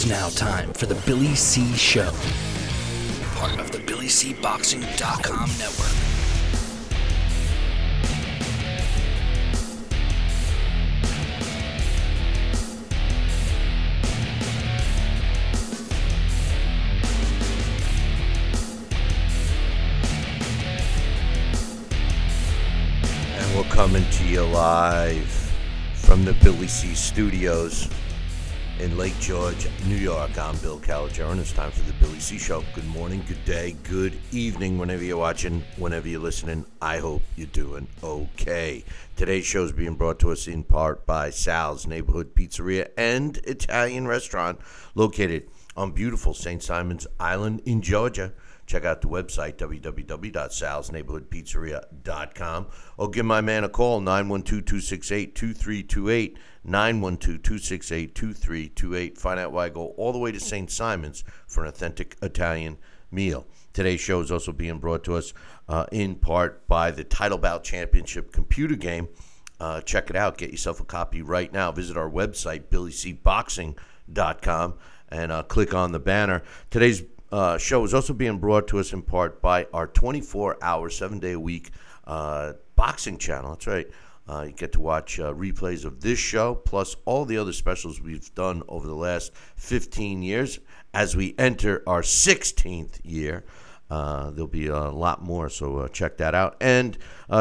It's now time for the Billy C Show, part of the BillyCBoxing.com network. And we're coming to you live from the Billy C Studios in Lake George, New York. I'm Bill Calogero, and it's time for the Billy C Show. Good morning, good day, good evening, whenever you're watching, whenever you're listening. I hope you're doing okay. Today's show is being brought to us in part by Sal's Neighborhood Pizzeria and Italian Restaurant, located on beautiful St. Simon's Island in Georgia. Check out the website, www.salsneighborhoodpizzeria.com, or give my man a call, 912 268 2328. 912 268 2328. Find out why I go all the way to St. Simon's for an authentic Italian meal. Today's show is also being brought to us uh, in part by the Title Bout Championship computer game. Uh, check it out. Get yourself a copy right now. Visit our website, billycboxing.com, and uh, click on the banner. Today's uh, show is also being brought to us in part by our 24 hour, seven day a week uh, boxing channel. That's right. Uh, you get to watch uh, replays of this show, plus all the other specials we've done over the last 15 years as we enter our 16th year. Uh, there'll be a lot more, so uh, check that out. And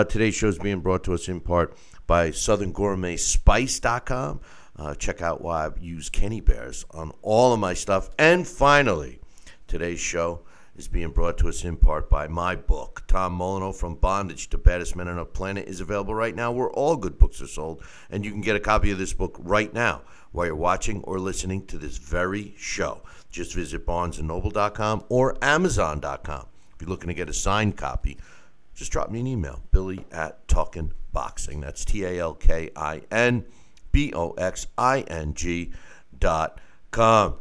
today's show is being brought to us in part by SouthernGourmetSpice.com. Uh, check out why I use Kenny Bears on all of my stuff. And finally, today's show is being brought to us in part by my book. Tom Molyneux from Bondage to Baddest Men on the Planet is available right now where all good books are sold. And you can get a copy of this book right now while you're watching or listening to this very show. Just visit barnesandnoble.com or amazon.com. If you're looking to get a signed copy, just drop me an email, billy at Talkin' Boxing. That's T A L K I N B O X I N G dot com.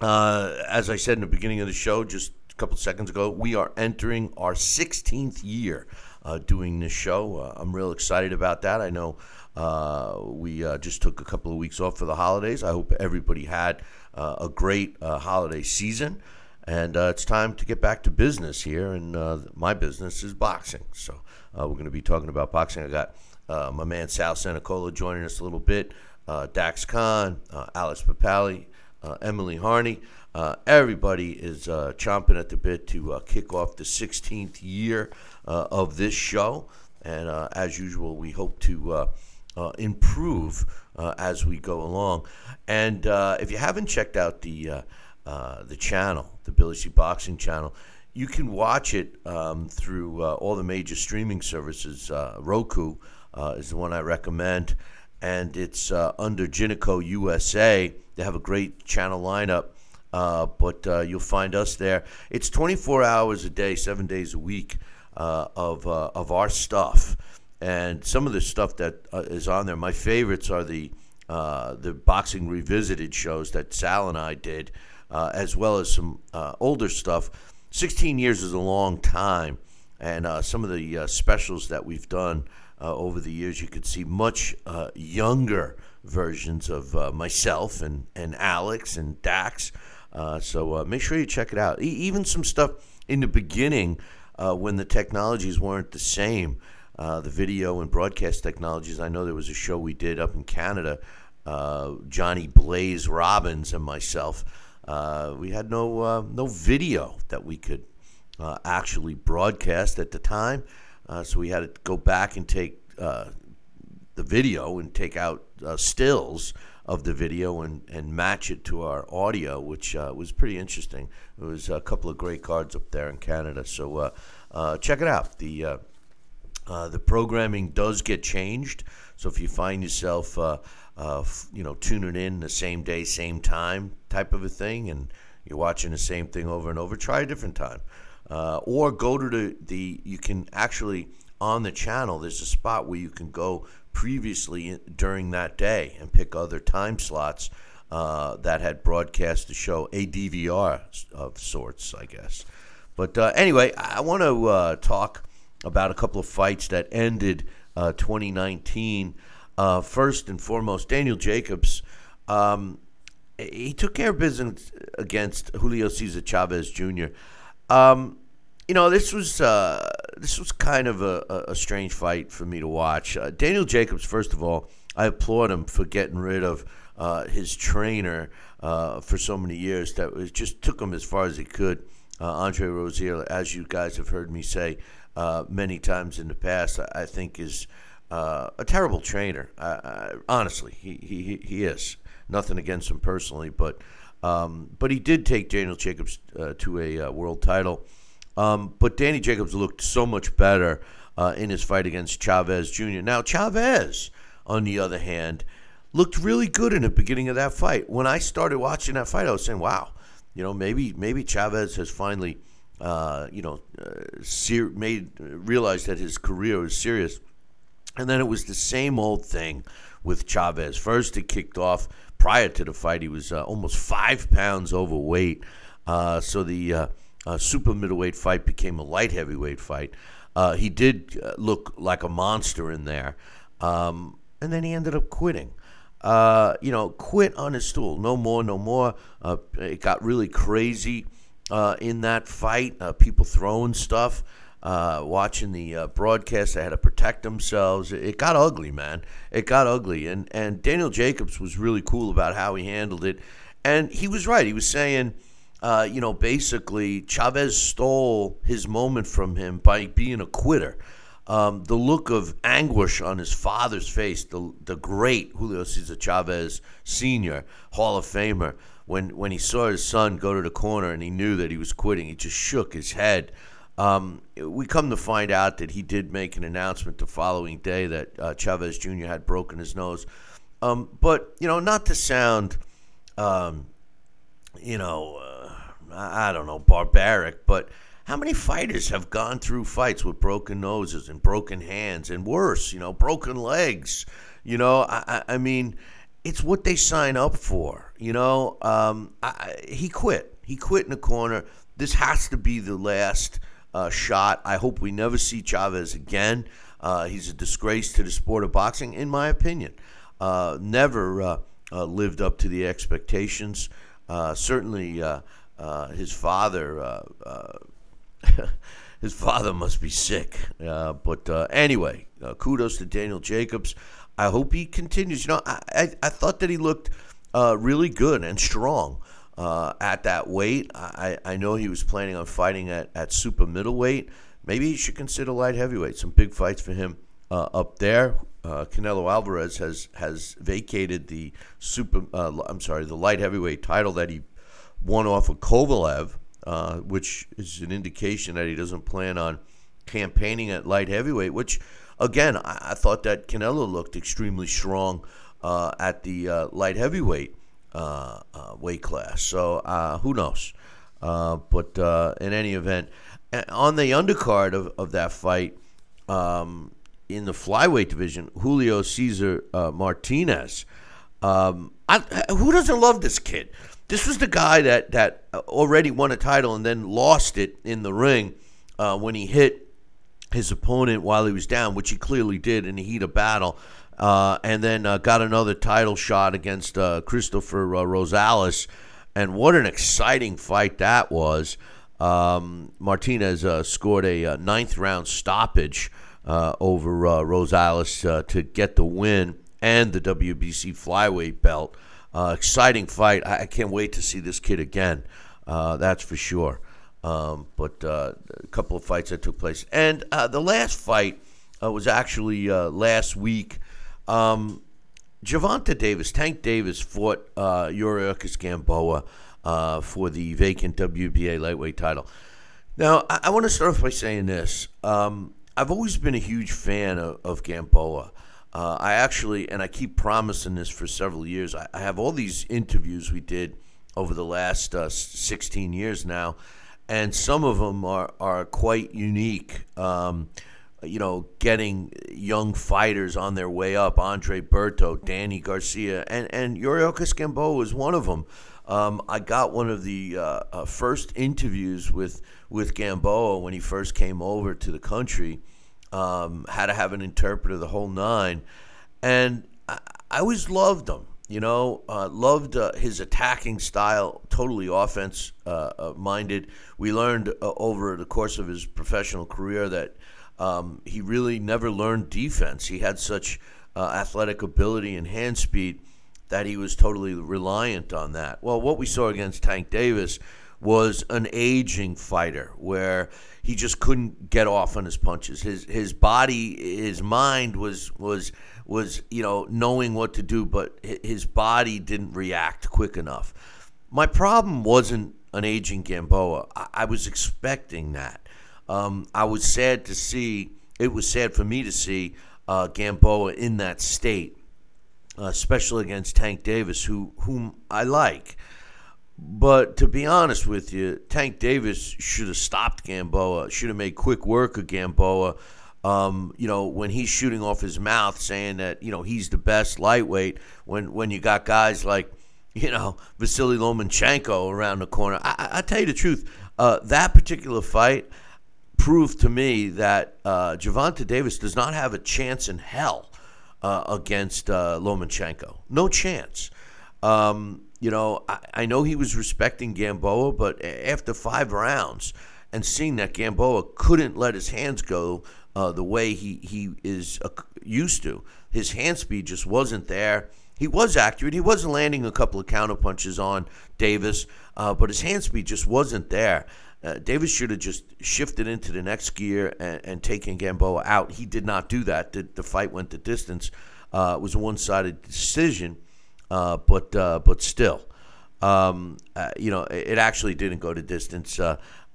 Uh, as I said in the beginning of the show, just a couple seconds ago, we are entering our 16th year uh, doing this show. Uh, I'm real excited about that. I know uh, we uh, just took a couple of weeks off for the holidays. I hope everybody had uh, a great holiday season. And it's time to get back to business here, and my business is boxing. So we're going to be talking about boxing. I got my man Sal Sanicola joining us a little bit, Dax Khan, Alex Papali, uh, Emily Harney. Uh, everybody is uh, chomping at the bit to uh, kick off the 16th year uh, of this show. And uh, as usual, we hope to improve as we go along. And if you haven't checked out the the channel, the Billy C Boxing channel, you can watch it um, through all the major streaming services. Roku is the one I recommend, and it's uh, under Ginico USA. They have a great channel lineup. Uh, but uh, you'll find us there. It's 24 hours a day, seven days a week uh, of uh, of our stuff, and some of the stuff that uh, is on there. My favorites are the the boxing revisited shows that Sal and I did, as well as some older stuff. 16 years is a long time, and some of the specials that we've done uh, over the years, you could see much uh, younger versions of uh, myself and, and Alex and Dax. Uh, so uh, make sure you check it out. E- even some stuff in the beginning uh, when the technologies weren't the same, the video and broadcast technologies. I know there was a show we did up in Canada, Johnny Blaze Robbins and myself. We had no no video that we could actually broadcast at the time, uh, so we had to go back and take uh, the video and take out uh, stills of the video and, and match it to our audio, which uh, was pretty interesting. It was a couple of great cards up there in Canada. So uh, uh, check it out. The the programming does get changed. So if you find yourself, you know, tuning in the same day, same time type of a thing, and you're watching the same thing over and over, try a different time. Uh, or go to the, the, you can actually, on the channel, there's a spot where you can go previously in- during that day and pick other time slots uh, that had broadcast the show, a DVR of sorts, I guess. But uh, anyway, I want to uh, talk about a couple of fights that ended uh, 2019. Uh, first and foremost, Daniel Jacobs. Um, he took care of business against Julio Cesar Chavez Jr. Um, you know, this was uh, this was kind of a, a, strange fight for me to watch. Uh, Daniel Jacobs, first of all, I applaud him for getting rid of uh, his trainer uh, for so many years. That was just took him as far as he could. Uh, Andre Rozier, as you guys have heard me say uh, many times in the past, I, I think is a terrible trainer. honestly, he, he he is nothing against him personally, but um, but he did take Daniel Jacobs to a world title. Um, but Danny Jacobs looked so much better uh, in his fight against Chavez Jr. Now Chavez, on the other hand, looked really good in the beginning of that fight. When I started watching that fight, I was saying, "Wow, you know, maybe maybe Chavez has finally." Uh, you know, uh, ser- made realized that his career was serious, and then it was the same old thing with Chavez. First, it kicked off prior to the fight. He was uh, almost five pounds overweight. Uh, so the uh, uh super middleweight fight became a light heavyweight fight. Uh, he did uh, look like a monster in there. Um, and then he ended up quitting. you know, quit on his stool. No more, no more. it got really crazy in that fight. people throwing stuff uh, watching the uh, broadcast. They had to protect themselves. It, got ugly, man. It got ugly. And, and Daniel Jacobs was really cool about how he handled it. And he was right. He was saying, uh, you know, basically, Chavez stole his moment from him by being a quitter. Um, the look of anguish on his father's face, the, the great Julio Cesar Chavez Sr., Hall of Famer, when, when he saw his son go to the corner and he knew that he was quitting, he just shook his head. Um, we come to find out that he did make an announcement the following day that uh, Chavez Jr. had broken his nose. Um, but, you know, not to sound, um, you know, I don't know, barbaric, but how many fighters have gone through fights with broken noses and broken hands and worse, you know, broken legs? You know, I, I mean, it's what they sign up for. You know, um, I, he quit. He quit in the corner. This has to be the last uh, shot. I hope we never see Chavez again. Uh, he's a disgrace to the sport of boxing, in my opinion. Uh, never uh, uh, lived up to the expectations. Uh, his father. his father must be sick. but anyway, kudos to Daniel Jacobs. I hope he continues. You know, I, I, I thought that he looked really good and strong uh, at that weight. I, I know he was planning on fighting at, at super middleweight. Maybe he should consider light heavyweight. Some big fights for him uh, up there. Uh, Canelo Alvarez has has vacated the super. Uh, I'm sorry, the light heavyweight title that he won off of Kovalev, uh, which is an indication that he doesn't plan on campaigning at light heavyweight. Which, again, I, I thought that Canelo looked extremely strong uh, at the light heavyweight uh, uh, weight class. So uh, who knows? Uh, but uh, in any event, on the undercard of, of that fight, um, in the flyweight division, Julio Cesar uh, Martinez. Um, I, who doesn't love this kid? This was the guy that, that already won a title and then lost it in the ring when he hit his opponent while he was down, which he clearly did in the heat of battle uh, and then uh, got another title shot against uh, Christopher uh, Rosales. And what an exciting fight that was. Um, Martinez uh, scored a, uh, ninth round stoppage over Rosales to get the win and the WBC flyweight belt. Exciting fight. I, I, can't wait to see this kid again. that's for sure. Um, but a couple of fights that took place. And the last fight was actually last week um, Gervonta Davis, Tank Davis fought uh, Yuriorkis Gamboa uh, for the vacant WBA lightweight title. Now, I, I want to start off by saying this. Um, I've always been a huge fan of, of Gamboa. Uh, I actually, and I keep promising this for several years, I, I have all these interviews we did over the last uh, 16 years now, and some of them are, are quite unique. Um, you know, getting young fighters on their way up. Andre Berto, Danny Garcia, and and Yuriorkis Gamboa is one of them. Um, I got one of the uh, uh, first interviews with with Gamboa when he first came over to the country. Um, had to have an interpreter, the whole nine, and I, I always loved him. You know, uh, loved uh, his attacking style, totally offense uh, uh minded. We learned uh, over the course of his professional career that um, he really never learned defense. He had such uh, athletic ability and hand speed that he was totally reliant on that. Well, what we saw against Tank Davis was an aging fighter where he just couldn't get off on his punches. His his body, his mind was was was you know knowing what to do, but his body didn't react quick enough. My problem wasn't an aging Gamboa. I, I was expecting that. Um, I was sad to see. It was sad for me to see uh, Gamboa in that state, uh, especially against Tank Davis, who whom I like. But to be honest with you, Tank Davis should have stopped Gamboa. Should have made quick work of Gamboa um, you know, when he's shooting off his mouth saying that, you know, he's the best lightweight, when, when you got guys like, you know, Vasily Lomachenko around the corner. I, I, tell you the truth, uh, that particular fight proved to me that uh, Gervonta Davis does not have a chance in hell uh, against uh, Lomachenko. No chance. Um, you know, I, I know he was respecting Gamboa, but after five rounds and seeing that Gamboa couldn't let his hands go uh, the way he, he is uh, used to. His hand speed just wasn't there. He was accurate. He was landing a couple of counter punches on Davis, uh, but his hand speed just wasn't there. Uh, Davis should have just shifted into the next gear and, and taken Gamboa out. He did not do that. The, the fight went the distance. Uh, it was a one-sided decision, uh, but but still, um, you know, it, it, actually didn't go to distance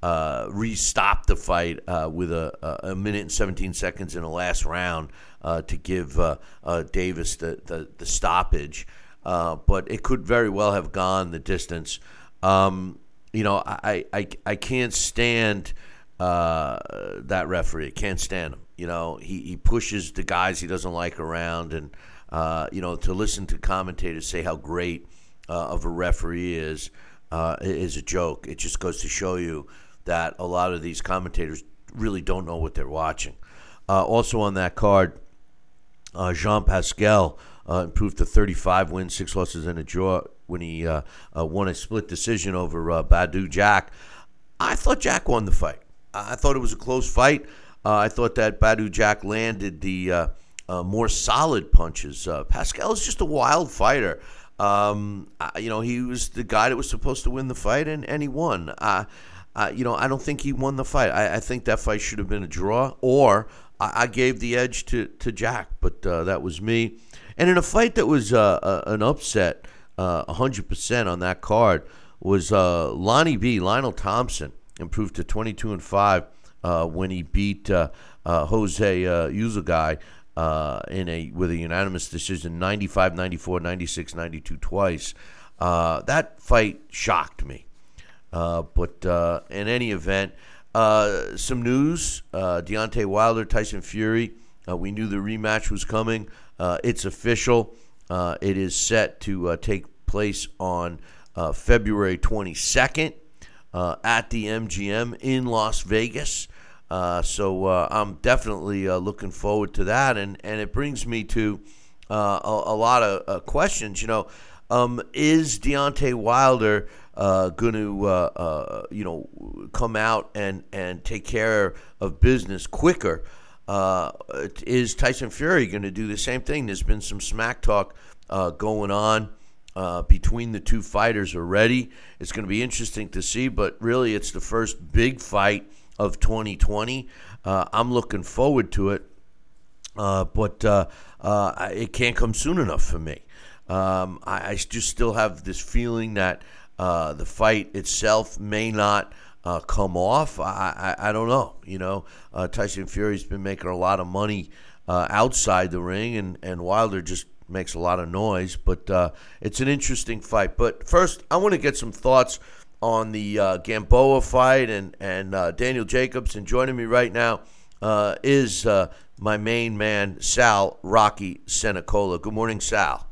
uh, re-stopped the fight uh, with a, a, minute and 17 seconds in the last round uh, to give uh, uh, Davis the, the, the stoppage. Uh, but it could very well have gone the distance. Um, you know, I, I, I can't stand that referee. I can't stand him. You know, he, he pushes the guys he doesn't like around. And, you know, to listen to commentators say how great of a referee is is a joke. It just goes to show you that a lot of these commentators really don't know what they're watching. Uh, also on that card, uh, Jean Pascal uh, improved to 35 wins, six losses, and a draw when he uh, uh, won a split decision over uh, Badou Jack. I thought Jack won the fight. I thought it was a close fight. I thought that Badou Jack landed the more solid punches. Pascal is just a wild fighter. Um, you know, he was the guy that was supposed to win the fight, and, and he won. Uh, uh, you know, I don't think he won the fight. I, I, think that fight should have been a draw, or I, I gave the edge to, to Jack, but uh, that was me. And in a fight that was uh, uh an upset, uh, 100% on that card, was uh, Lonnie B, Lionel Thompson, improved to 22 and 5 when he beat Jose uh, Uzcategui in a with a unanimous decision 95 94, 96 92 twice. Uh, that fight shocked me. Uh, but uh, in any event, uh, some news: uh, Deontay Wilder, Tyson Fury. we knew the rematch was coming. it's official. it is set to take place on February 22nd at the MGM in Las Vegas. Uh, so uh, I'm definitely uh, looking forward to that, and and it brings me to a, a, lot of questions. You know, um, is Deontay Wilder uh, going to, uh, uh, you know, come out and, and take care of business quicker. Uh, is Tyson Fury going to do the same thing? There's been some smack talk uh, going on uh, between the two fighters already. It's going to be interesting to see, but really, it's the first big fight of 2020. I'm looking forward to it, but it can't come soon enough for me. Um, I, I, just still have this feeling that uh, the fight itself may not uh, come off. I, I, I, don't know. You know, uh, Tyson Fury's been making a lot of money uh, outside the ring, and, and Wilder just makes a lot of noise. But uh, it's an interesting fight. But first, I want to get some thoughts on the uh, Gamboa fight and, and Daniel Jacobs. And joining me right now is my main man, Sal Rocky Sanicola. Good morning, Sal.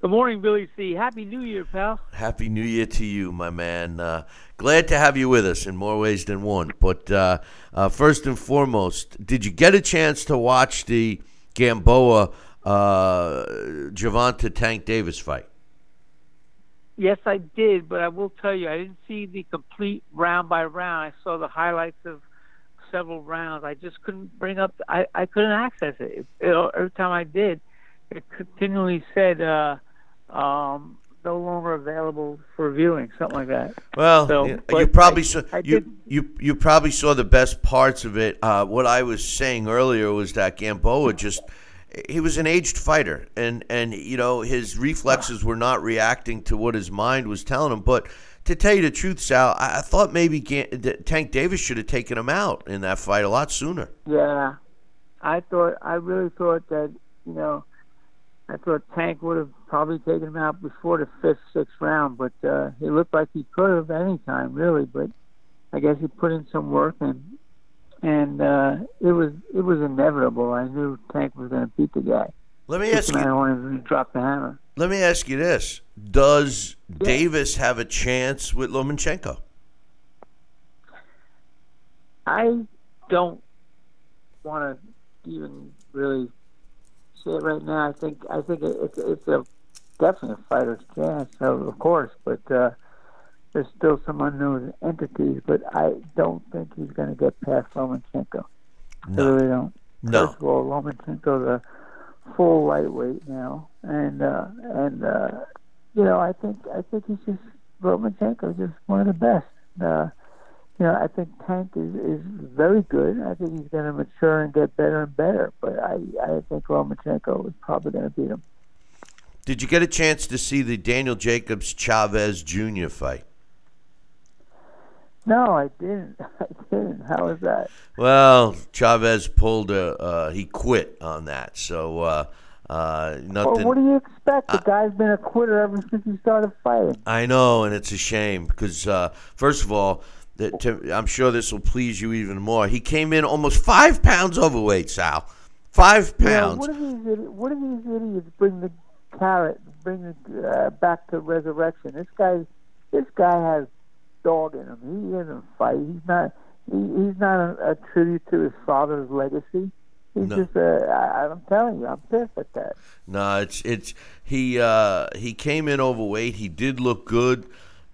Good morning, Billy C. Happy New Year, pal. Happy New Year to you, my man. Uh, glad to have you with us in more ways than one. But uh, uh, first and foremost, did you get a chance to watch the Gamboa uh, Gervonta Tank Davis fight? Yes, I did, but I will tell you, I didn't see the complete round by round. I saw the highlights of several rounds. I just couldn't bring up. I I couldn't access it. it, it every time I did, it continually said uh, um, no longer available for viewing, something like that. Well, So, you, you probably I- saw I you, you you probably saw the best parts of it. Uh, what I was saying earlier was that Gamboa just he was an aged fighter, and and you know his reflexes were not reacting to what his mind was telling him. But to tell you the truth, Sal, I, thought maybe Tank Davis should have taken him out in that fight a lot sooner. Yeah, I thought I really thought that you know I thought Tank would have probably taken him out before the fifth, sixth round, but uh, he looked like he could have any time really. But I guess he put in some work and and uh, it was it was inevitable. I knew Tank was going to beat the guy. Let me ask you. of when he dropped the hammer. Let me ask you this: Does Davis have a chance with Lomachenko? I don't want to even really say it right now. I think I think it, it's it's a definitely a fighter's chance, of of course, but uh, there's still some unknown entities. But I don't think he's going to get past Lomachenko. I No. really don't. No. First of all, Lomachenko's a full lightweight now, and uh, and uh, you know I think I think he's just Lomachenko's just one of the best. Uh, you know, I think Tank is, is very good. I think he's going to mature and get better and better. But I, I think Lomachenko is probably going to beat him. Did you get a chance to see the Daniel Jacobs Chavez Jr. fight? No, I didn't. I didn't. How was that? Well, Chavez pulled a uh, he quit on that, so uh, uh, Well, what do you expect? The guy's been a quitter ever since he started fighting. I know, and it's a shame because uh, first of all, to, I'm sure this will please you even more. He came in almost five pounds overweight, Sal. Five pounds. what do these what do these idiots bring the carrot, bring it uh, back to resurrection? This guy, this guy has dog in him. He doesn't fight. He's not. He, he's not a, a tribute to his father's legacy. He's No. just. Uh, I, I'm telling you, I'm pissed at that. No, it's it's he uh, he came in overweight. He did look good.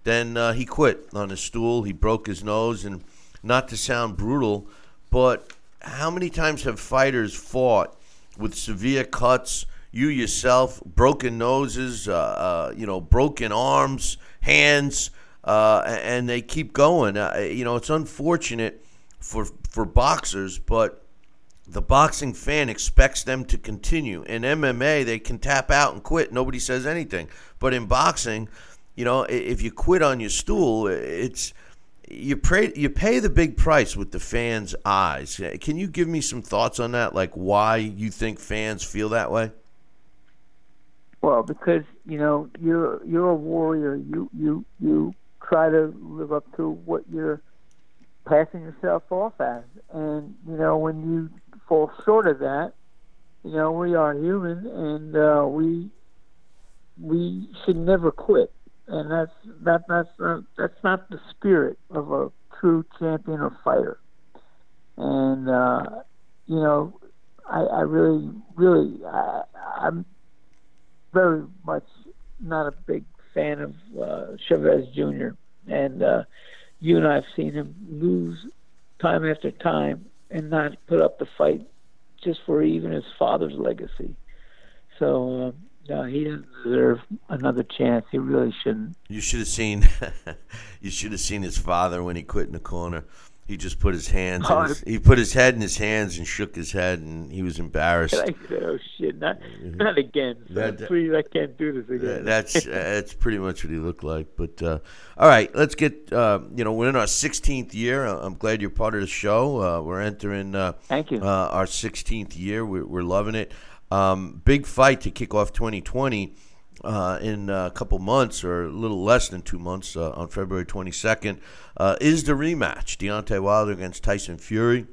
Then uh, he quit on his stool. He broke his nose, and not to sound brutal, but how many times have fighters fought with severe cuts? You yourself, broken noses, uh, uh, you know, broken arms, hands, uh, and they keep going. Uh, you know, it's unfortunate for for boxers, but the boxing fan expects them to continue. In MMA, they can tap out and quit. Nobody says anything. But in boxing, you know, if you quit on your stool, it's you pray you pay the big price with the fans' eyes. Can you give me some thoughts on that? Like why you think fans feel that way? Well, because you know you're you're a warrior. You you you try to live up to what you're passing yourself off as, and you know when you fall short of that, you know we are human, and uh, we we should never quit, and that's that that's not, that's not the spirit of a true champion or fighter. And uh, you know, I, I really really I, I'm very much not a big fan of uh, Chavez Jr. And uh, you and I have seen him lose time after time and not put up the fight just for even his father's legacy. So uh, no, he doesn't deserve another chance. He really shouldn't. You should have seen you should have seen his father when he quit in the corner. He just put his hands in his, he put his head in his hands and shook his head and he was embarrassed. And I said, "Oh shit, not not again. that- Please, I can't do this again." that's that's pretty much what he looked like. But uh, all right, let's get uh, you know we're in our 16th year. Uh, I'm glad you're part of the show. Uh, we're entering uh, Thank you. uh, our 16th year. We're, we're loving it. Um, big fight to kick off 2020 uh, in a couple months or a little less than two months uh, on February 22nd uh, is the rematch Deontay Wilder against Tyson Fury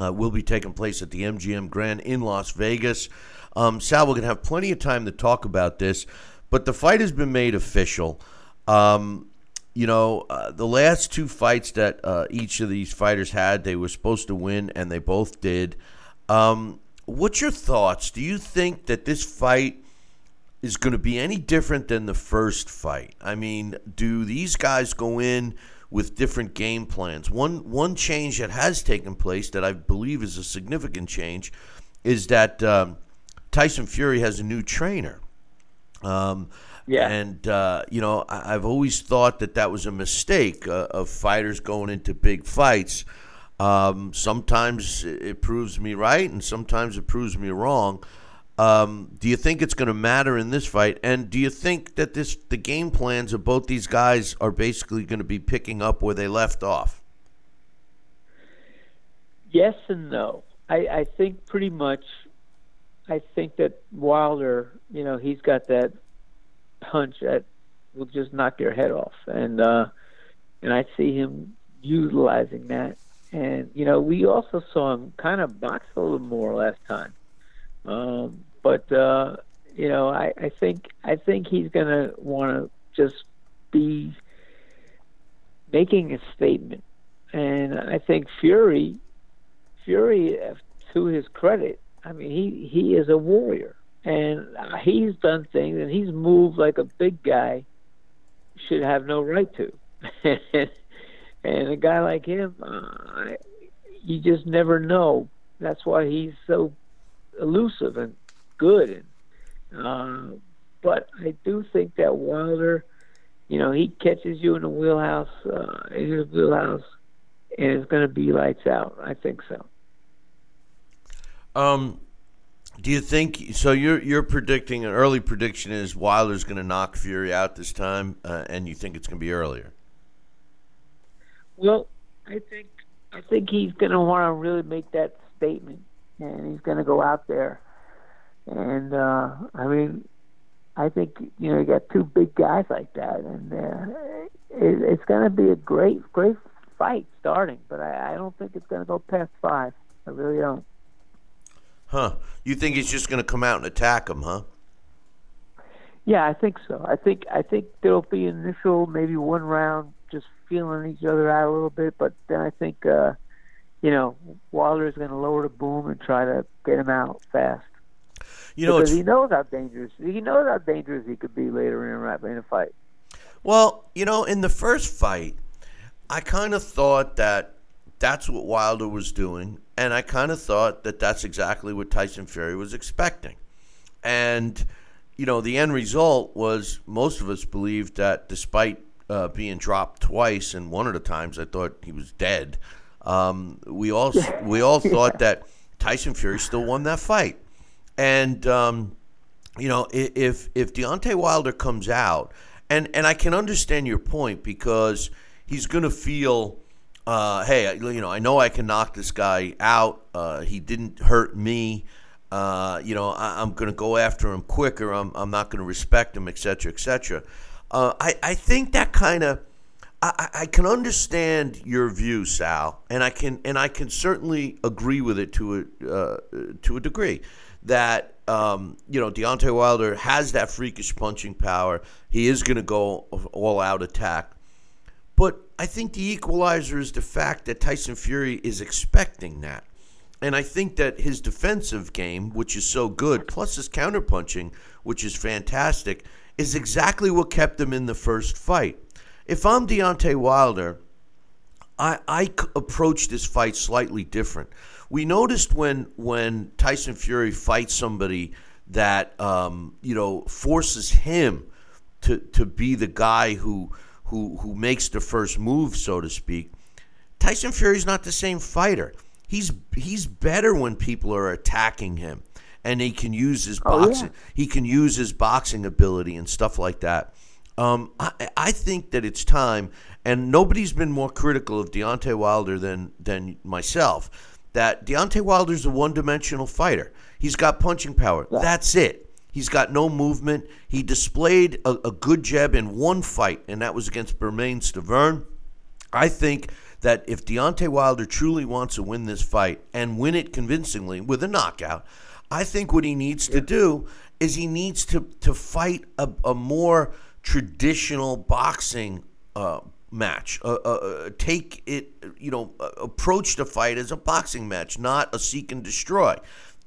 uh, will be taking place at the MGM Grand in Las Vegas. Um, Sal, we're going to have plenty of time to talk about this, but the fight has been made official. Um, you know, uh, the last two fights that uh, each of these fighters had, they were supposed to win, and they both did. Um, what's your thoughts? Do you think that this fight is going to be any different than the first fight? I mean, do these guys go in with different game plans? One one change that has taken place that I believe is a significant change is that um, Tyson Fury has a new trainer. Um, Yeah. And, uh, you know, I- I've always thought that that was a mistake uh, of fighters going into big fights. Um, sometimes it proves me right, and sometimes it proves me wrong. Um, do you think it's going to matter in this fight? And do you think that this the game plans of both these guys are basically going to be picking up where they left off? Yes and no. I, I think pretty much. I think that Wilder, you know, he's got that punch that will just knock your head off, and uh, and I see him utilizing that. And you know, we also saw him kind of box a little more last time. Um, but uh, you know, I, I think I think he's gonna want to just be making a statement, and I think Fury, Fury, uh, to his credit, I mean he he is a warrior, and he's done things and he's moved like a big guy should have no right to, and a guy like him, uh, you just never know. That's why he's so elusive and good. And, uh, but I do think that Wilder, you know, he catches you in the wheelhouse, uh, in his wheelhouse, and it's going to be lights out. I think so. Um, do you think so? You're you're predicting an early prediction is Wilder's going to knock Fury out this time, uh, and you think it's going to be earlier. Well, I think I think he's going to want to really make that statement, and he's going to go out there. And uh, I mean, I think you know you got two big guys like that, and uh, it, it's going to be a great, great fight starting. But I, I don't think it's going to go past five. I really don't. Huh? You think he's just going to come out and attack him, huh? Yeah, I think so. I think I think there'll be an initial maybe one round just feeling each other out a little bit, but then I think uh, you know Wilder's going to lower the boom and try to get him out fast. You know, because he knows how dangerous he knows how dangerous he could be later in a in a fight. Well, you know, in the first fight, I kind of thought that that's what Wilder was doing, and I kind of thought that that's exactly what Tyson Fury was expecting. And you know, the end result was most of us believed that despite uh, being dropped twice, and one of the times I thought he was dead, um, we all we all thought that Tyson Fury still won that fight. And um, you know, if if Deontay Wilder comes out, and and I can understand your point because he's going to feel, uh, hey, you know, I know I can knock this guy out. Uh, he didn't hurt me. Uh, you know, I, I'm going to go after him quicker. I'm I'm not going to respect him, etc., cetera, et cetera. Uh, I I think that kind of. I, I I can understand your view, Sal, and I can and I can certainly agree with it to a uh, to a degree. That um, you know Deontay Wilder has that freakish punching power. He is going to go all out attack, but I think the equalizer is the fact that Tyson Fury is expecting that. And I think that his defensive game, which is so good, plus his counterpunching, which is fantastic, is exactly what kept him in the first fight. If I'm Deontay Wilder, I approach this fight slightly different. We noticed when when Tyson Fury fights somebody that um, you know forces him to to be the guy who who who makes the first move, so to speak. Tyson Fury's not the same fighter. He's he's better when people are attacking him, and he can use his Oh, yeah. boxing. He can use his boxing ability and stuff like that. Um, I, I think that it's time, and nobody's been more critical of Deontay Wilder than than myself. That Deontay Wilder's a one-dimensional fighter. He's got punching power. That's it. He's got no movement. He displayed a, a good jab in one fight, and that was against Bermane Stiverne. I think that if Deontay Wilder truly wants to win this fight and win it convincingly with a knockout, I think what he needs to do is he needs to to fight a, a more traditional boxing uh, match. Uh, uh, uh, take it, you know, approach the fight as a boxing match, not a seek and destroy.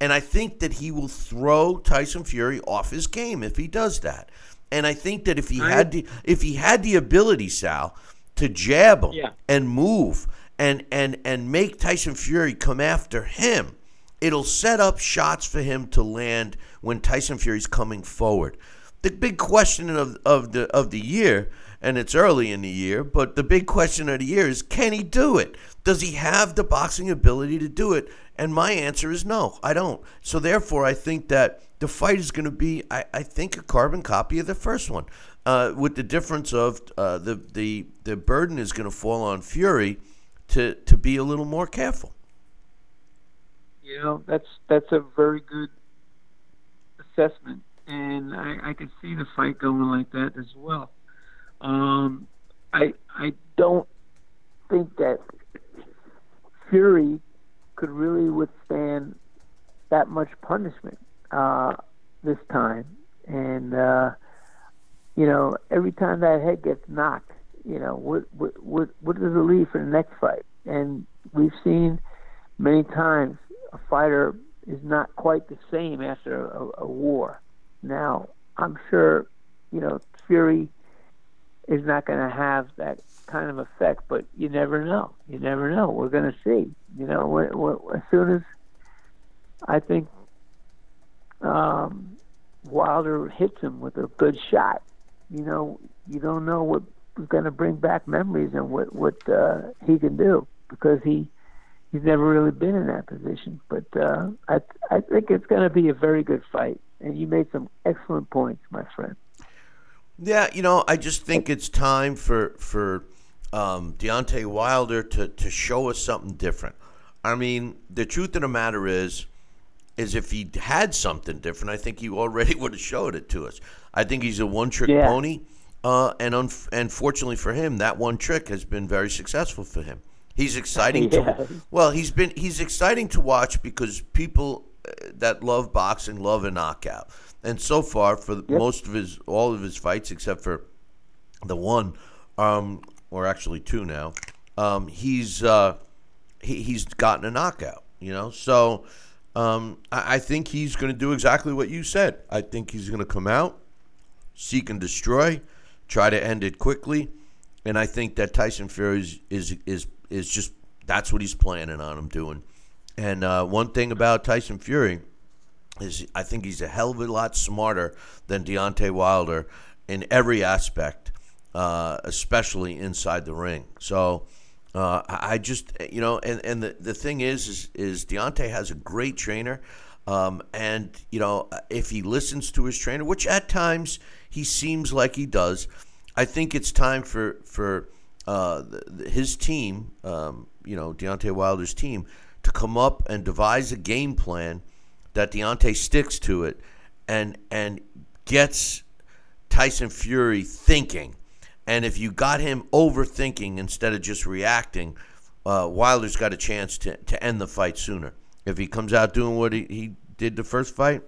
And I think that he will throw Tyson Fury off his game if he does that. And I think that if he I- had the if he had the ability, Sal, to jab him Yeah. and move and and and make Tyson Fury come after him, it'll set up shots for him to land when Tyson Fury's coming forward. The big question of of the of the year, and it's early in the year, but the big question of the year is can he do it? Does he have the boxing ability to do it? And my answer is no, I don't. So therefore, I think that the fight is going to be, I, I think, a carbon copy of the first one, uh, with the difference of uh, the the the burden is going to fall on Fury to to be a little more careful. You know, that's that's a very good assessment, and I, I can see the fight going like that as well. Um, I I don't think that Fury could really withstand that much punishment uh, this time, and uh, you know, every time that head gets knocked, you know, what what what what does it leave for the next fight? And we've seen many times a fighter is not quite the same after a, a war. Now, I'm sure, you know, Fury is not going to have that kind of effect, but you never know. You never know. We're going to see. You know, when, when, as soon as I think um, Wilder hits him with a good shot, you know, you don't know what is going to bring back memories and what what uh, he can do because he he's never really been in that position. But uh, I I think it's going to be a very good fight, and you made some excellent points, my friend. Yeah, you know, I just think it's time for for um, Deontay Wilder to to show us something different. I mean, the truth of the matter is, is if he had something different, I think he already would have showed it to us. I think he's a one trick Yeah. pony, uh, and unf- and fortunately for him, that one trick has been very successful for him. He's exciting Yeah. to well, he's been he's exciting to watch because people uh, that love boxing love a knockout. And so far, for the most of his all of his fights, except for the one, um, or actually two now, um, he's uh, he, he's gotten a knockout. You know, so um, I, I think he's going to do exactly what you said. I think he's going to come out, seek and destroy, try to end it quickly, and I think that Tyson Fury is is is, is just that's what he's planning on him doing. And uh, one thing about Tyson Fury is I think he's a hell of a lot smarter than Deontay Wilder in every aspect, uh, especially inside the ring. So uh, I just you know, and, and the, the thing is, is is Deontay has a great trainer, um, and you know if he listens to his trainer, which at times he seems like he does, I think it's time for for uh, his team, um, you know, Deontay Wilder's team, to come up and devise a game plan that Deontay sticks to it and and gets Tyson Fury thinking. And if you got him overthinking instead of just reacting, uh, Wilder's got a chance to, to end the fight sooner. If he comes out doing what he, he did the first fight,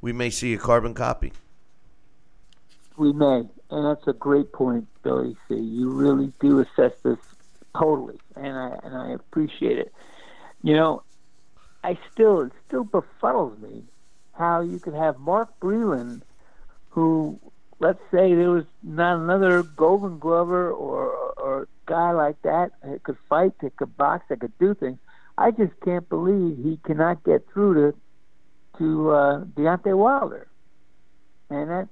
we may see a carbon copy. We may, and that's a great point, Billy C. You really do assess this totally, and I and I appreciate it. You know, I still it still befuddles me how you could have Mark Breland, who let's say there was not another Golden Glover or or guy like that that could fight, that could box, that could do things. I just can't believe he cannot get through to to uh, Deontay Wilder, and that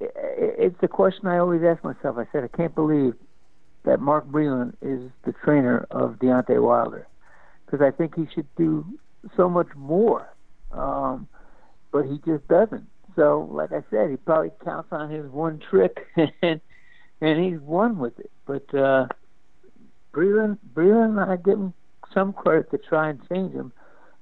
it's the question I always ask myself. I said, I can't believe that Mark Breland is the trainer of Deontay Wilder because I think he should do so much more, um, but he just doesn't. So, like I said, he probably counts on his one trick, and and he's won with it. But uh, Breland, Breland, I give him some credit to try and change him.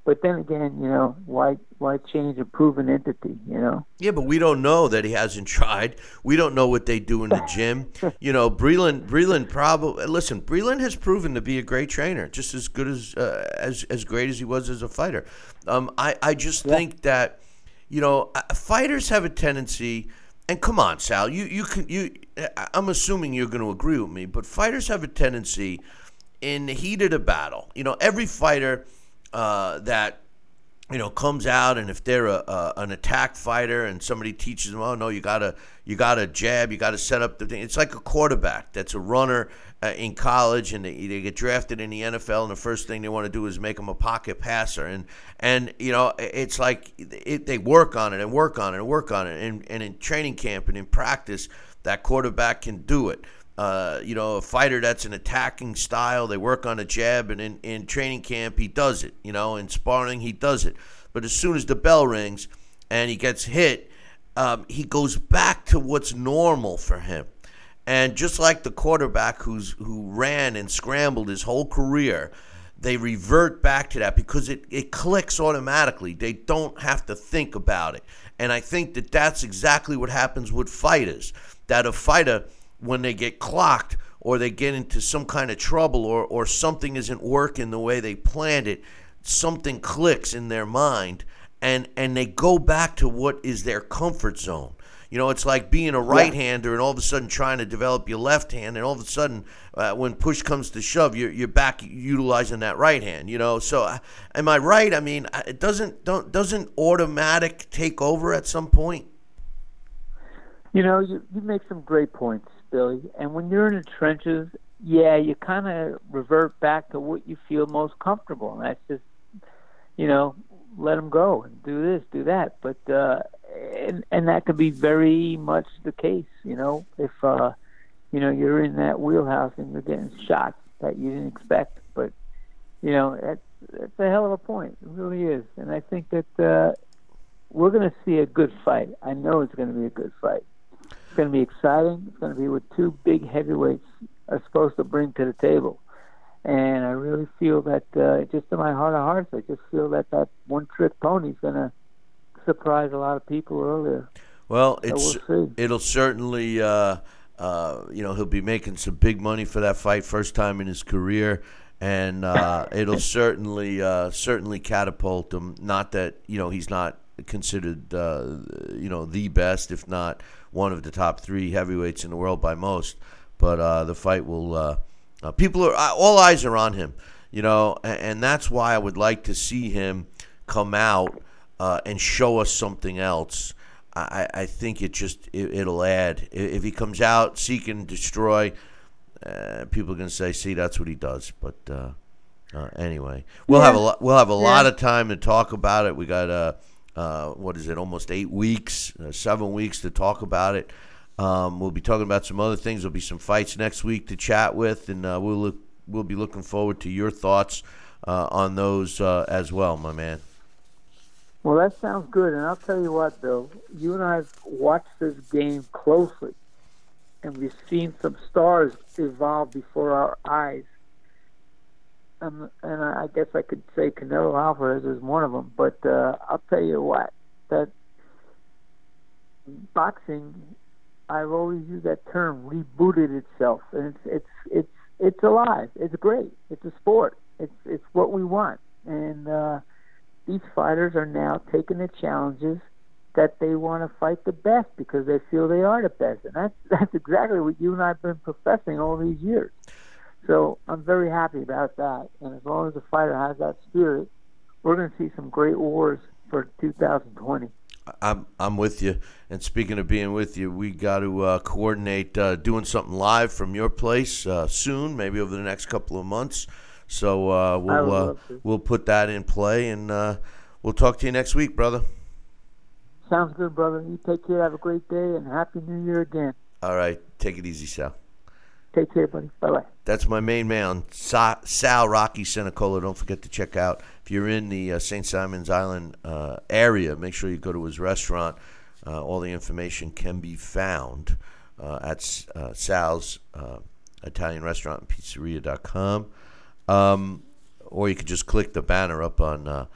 But then again, you know, why why change a proven entity? You know. Yeah, but we don't know that he hasn't tried. We don't know what they do in the gym. You know, Breland. Breland probably listen. Breland has proven to be a great trainer, just as good as uh, as as great as he was as a fighter. Um, I I just think that you know uh, fighters have a tendency. And come on, Sal, you you can you. I- I'm assuming you're going to agree with me, but fighters have a tendency in the heat of the battle. You know, every fighter uh, that you know, comes out and if they're a, a, an attack fighter and somebody teaches them, oh no, you gotta you gotta jab, you gotta set up the thing. It's like a quarterback that's a runner uh, in college and they, they get drafted in the NFL and the first thing they want to do is make them a pocket passer and and you know it's like it, they work on it and work on it and work on it and, and in training camp and in practice that quarterback can do it. Uh, you know, a fighter that's an attacking style. They work on a jab, and in, in training camp, he does it. You know, in sparring, he does it. But as soon as the bell rings and he gets hit, um, he goes back to what's normal for him. And just like the quarterback who's who ran and scrambled his whole career, they revert back to that because it, it clicks automatically. They don't have to think about it. And I think that that's exactly what happens with fighters. That a fighter when they get clocked or they get into some kind of trouble or, or something isn't working the way they planned it, something clicks in their mind and, and they go back to what is their comfort zone. You know, it's like being a right hander and all of a sudden trying to develop your left hand, and all of a sudden, uh, when push comes to shove, you're, you're back utilizing that right hand. You know, so uh, am I right? I mean, uh, it doesn't don't doesn't automatic take over at some point. You know, you, you make some great points. Billy. And when you're in the trenches, yeah, you kind of revert back to what you feel most comfortable, and that's just, you know, let them go and do this, do that. But uh, and and that could be very much the case, you know, if uh, you know you're in that wheelhouse and you're getting shots that you didn't expect. But you know, that's that's a hell of a point. It really is, and I think that uh, we're going to see a good fight. I know it's going to be a good fight. It's going to be exciting. It's going to be what two big heavyweights are supposed to bring to the table. And I really feel that, uh, just in my heart of hearts, I just feel that that one trick pony is going to surprise a lot of people earlier. Well, it's so we'll it'll certainly, uh, uh, you know, he'll be making some big money for that fight, first time in his career, and uh, it'll certainly uh, certainly catapult him. Not that you know he's not considered, uh, you know, the best, if not one of the top three heavyweights in the world by most. But uh, the fight will. Uh, uh, people are uh, all eyes are on him, you know, and, and, that's why I would like to see him come out uh, and show us something else. I, I think it just it, will add if he comes out seek and destroy. Uh, people are gonna say, "See, that's what he does." But uh, anyway, we'll yeah. have a lot. We'll have a yeah. lot of time to talk about it. We got uh, what is it, almost eight weeks, uh, seven weeks to talk about it. Um, we'll be talking about some other things. There'll be some fights next week to chat with, and uh, we'll look, we'll be looking forward to your thoughts uh, on those uh, as well, my man. Well, that sounds good, and I'll tell you what, Bill. You and I have watched this game closely, and we've seen some stars evolve before our eyes and, and I guess I could say Canelo Alvarez is one of them. But uh, I'll tell you what, that boxing, I've always used that term, rebooted itself, and it's it's it's it's alive. It's great. It's a sport. It's it's what we want, and uh, these fighters are now taking the challenges that they want to fight the best because they feel they are the best, and that's that's exactly what you and I've been professing all these years. So I'm very happy about that. And as long as the fighter has that spirit, we're going to see some great wars for 2020. I'm I'm with you. And speaking of being with you, we got to uh, coordinate uh, doing something live from your place uh, soon, maybe over the next couple of months. So uh, we'll uh, we'll put that in play, and uh, we'll talk to you next week, brother. Sounds good, brother. You take care. Have a great day, and happy New Year again. All right, take it easy, Sal. Take care, buddy. Bye bye. That's my main man, Sal Rocky Sanicola. Don't forget to check out if you're in the uh, St. Simons Island uh, area. Make sure you go to his restaurant. Uh, all the information can be found uh, at uh, Sal's uh, Italian Restaurant and Pizzeria.com. Um, or you could just click the banner up on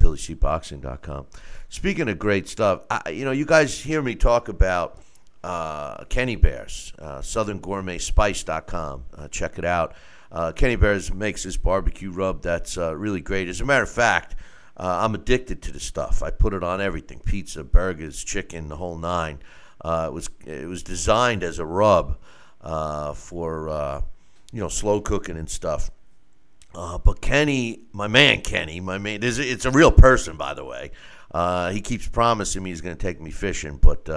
BillyCBoxing.com. Speaking of great stuff, I, you know, you guys hear me talk about uh, Kenny Bears, uh, SouthernGourmetSpice.com. Uh, check it out. Uh, Kenny Bears makes this barbecue rub that's uh, really great. As a matter of fact, uh, I'm addicted to the stuff. I put it on everything: pizza, burgers, chicken, the whole nine. Uh, it was it was designed as a rub for you know slow cooking and stuff. But Kenny, my man Kenny, my man, it's a real person, by the way. He keeps promising me he's going to take me fishing, but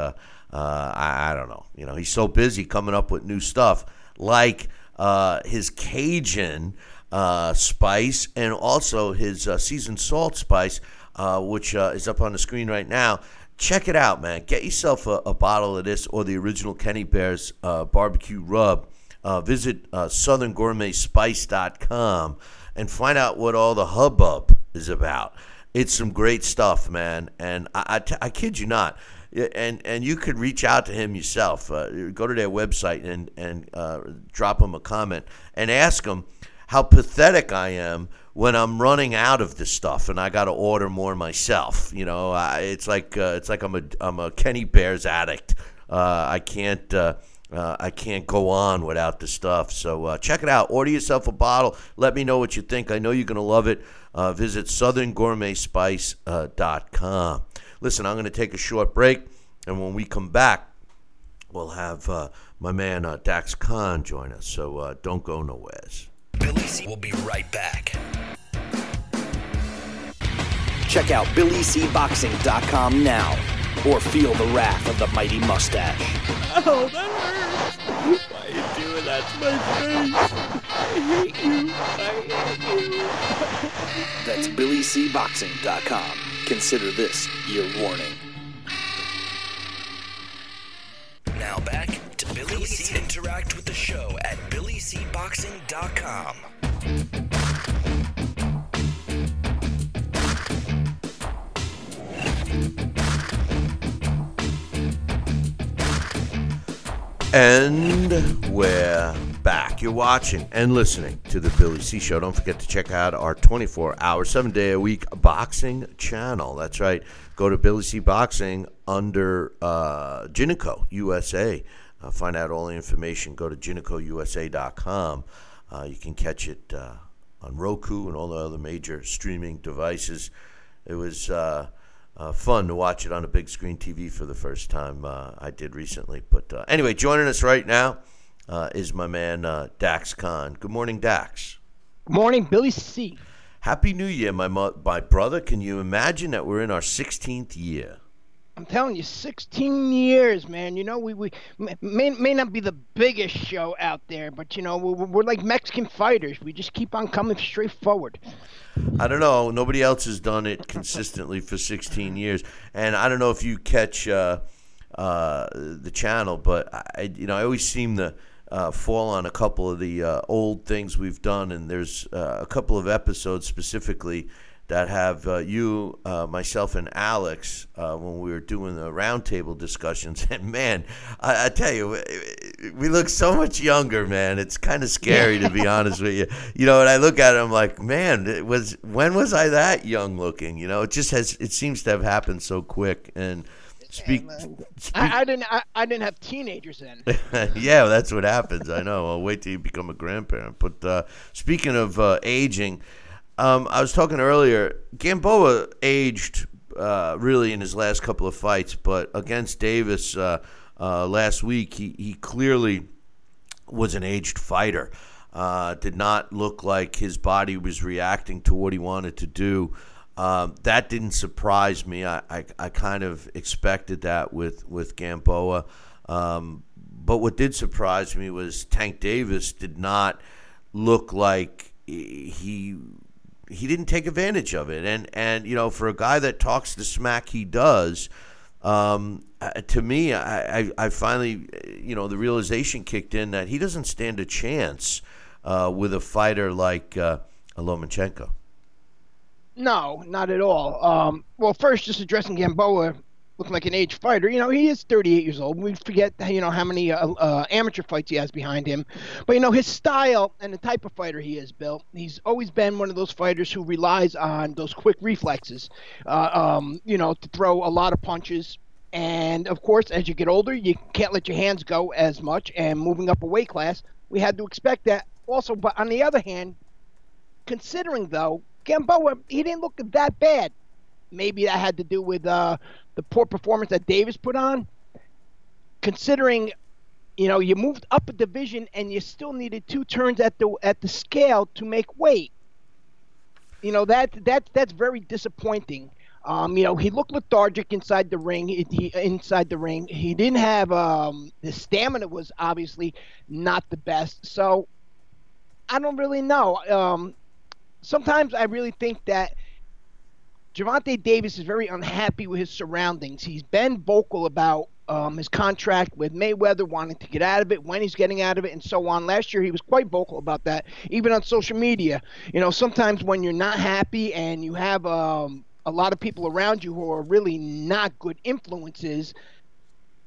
uh, uh, I, I, don't know. You know, he's so busy coming up with new stuff, like uh, his Cajun uh, spice and also his seasoned salt spice, which is up on the screen right now. Check it out, man. Get yourself a, a bottle of this or the original Kenny Bears barbecue rub. visit southerngourmetspice.com and find out what all the hubbub is about. It's some great stuff, man. And I, I, t- I kid you not. And and you could reach out to him yourself. Uh, go to their website and and uh, drop him a comment and ask him how pathetic I am when I'm running out of this stuff and I got to order more myself. You know, I, it's like uh, it's like I'm a I'm a Kenny Bears addict. Uh, I can't. Uh, uh, I can't go on without the stuff. So uh, check it out. Order yourself a bottle. Let me know what you think. I know you're going to love it. Uh, visit southerngourmetspice.com. Listen, I'm going to take a short break, and when we come back, we'll have uh, my man uh, Dax Khan join us. So uh, don't go nowhere. Billy C will be right back. Check out BillyCBoxing.com now or feel the wrath of the mighty mustache. Oh, that hurts. Why are you doing that to my face? I hate you. I hate you. That's BillyCBoxing.com. Consider this your warning. Now back to Billy C. Interact with the show at BillyCBoxing.com. And we're back. You're watching and listening to the Billy C Show. Don't forget to check out our 24 hour, seven day a week boxing channel. That's right. Go to Billy C Boxing under uh, Ginico USA. Uh, find out all the information. Go to GinicoUSA.com. Uh, you can catch it uh, on Roku and all the other major streaming devices. It was. Uh, uh, fun to watch it on a big screen TV for the first time. Uh, I did recently. But uh, anyway, joining us right now uh, is my man uh, Dax Khan. Good morning, Dax. Good morning, Billy C. Happy New Year, my mo- my brother. Can you imagine that we're in our 16th year? I'm telling you, 16 years, man. You know, we, we may, may not be the biggest show out there, but, you know, we're, we're like Mexican fighters. We just keep on coming straight forward. I don't know. Nobody else has done it consistently for 16 years, and I don't know if you catch uh, uh, the channel, but I, you know, I always seem to uh, fall on a couple of the uh, old things we've done, and there's uh, a couple of episodes specifically that have uh, you, uh, myself, and Alex uh, when we were doing the roundtable discussions. And man, I, I, tell you, we look so much younger, man. It's kind of scary to be honest with you. You know, and I look at it, I'm like, man, it was when was I that young looking? You know, it just has. It seems to have happened so quick and. Speak, speak. I, I, didn't. I, I, didn't have teenagers then. yeah, that's what happens. I know. I'll wait till you become a grandparent. But uh, speaking of uh, aging, um, I was talking earlier. Gamboa aged uh, really in his last couple of fights, but against Davis uh, uh, last week, he, he clearly was an aged fighter. Uh, did not look like his body was reacting to what he wanted to do. Um, that didn't surprise me. I, I, I, kind of expected that with with Gamboa. Um, but what did surprise me was Tank Davis did not look like he he didn't take advantage of it. And and you know, for a guy that talks the smack he does, um, uh, to me, I, I, I, finally, you know, the realization kicked in that he doesn't stand a chance uh, with a fighter like uh, Lomachenko. No, not at all. Um, well, first, just addressing Gamboa, looking like an aged fighter. You know, he is 38 years old. We forget, you know, how many uh, uh, amateur fights he has behind him. But, you know, his style and the type of fighter he is, Bill, he's always been one of those fighters who relies on those quick reflexes, uh, um, you know, to throw a lot of punches. And, of course, as you get older, you can't let your hands go as much. And moving up a weight class, we had to expect that also. But on the other hand, considering, though, Gamboa, he didn't look that bad maybe that had to do with uh, the poor performance that Davis put on. Considering, you know, you moved up a division and you still needed two turns at the at the scale to make weight. you know that that that's very disappointing. Um, you know, he looked lethargic inside the ring. He, he, inside the ring, he didn't have um, the stamina was obviously not the best. So I don't really know. Um, sometimes I really think that Gervonta Davis is very unhappy with his surroundings. He's been vocal about um, his contract with Mayweather, wanting to get out of it, when he's getting out of it, and so on. Last year, he was quite vocal about that, even on social media. You know, sometimes when you're not happy and you have um, a lot of people around you who are really not good influences,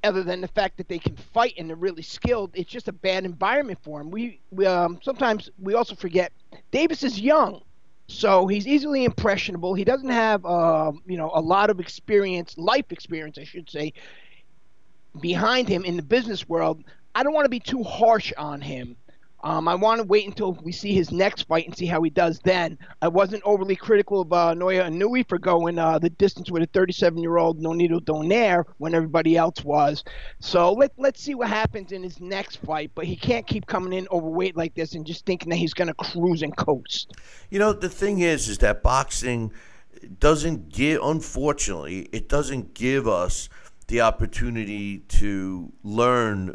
other than the fact that they can fight and they're really skilled, it's just a bad environment for him. We, we um, sometimes we also forget Davis is young. So he's easily impressionable. He doesn't have, um, you know, a lot of experience, life experience, I should say, behind him in the business world. I don't want to be too harsh on him. Um, I want to wait until we see his next fight and see how he does then. I wasn't overly critical of uh, Naoya Inoue for going uh, the distance with a 37-year-old Nonito Donaire when everybody else was. So let, let's see what happens in his next fight. But he can't keep coming in overweight like this and just thinking that he's going to cruise and coast. You know, the thing is, is that boxing doesn't give, unfortunately, it doesn't give us the opportunity to learn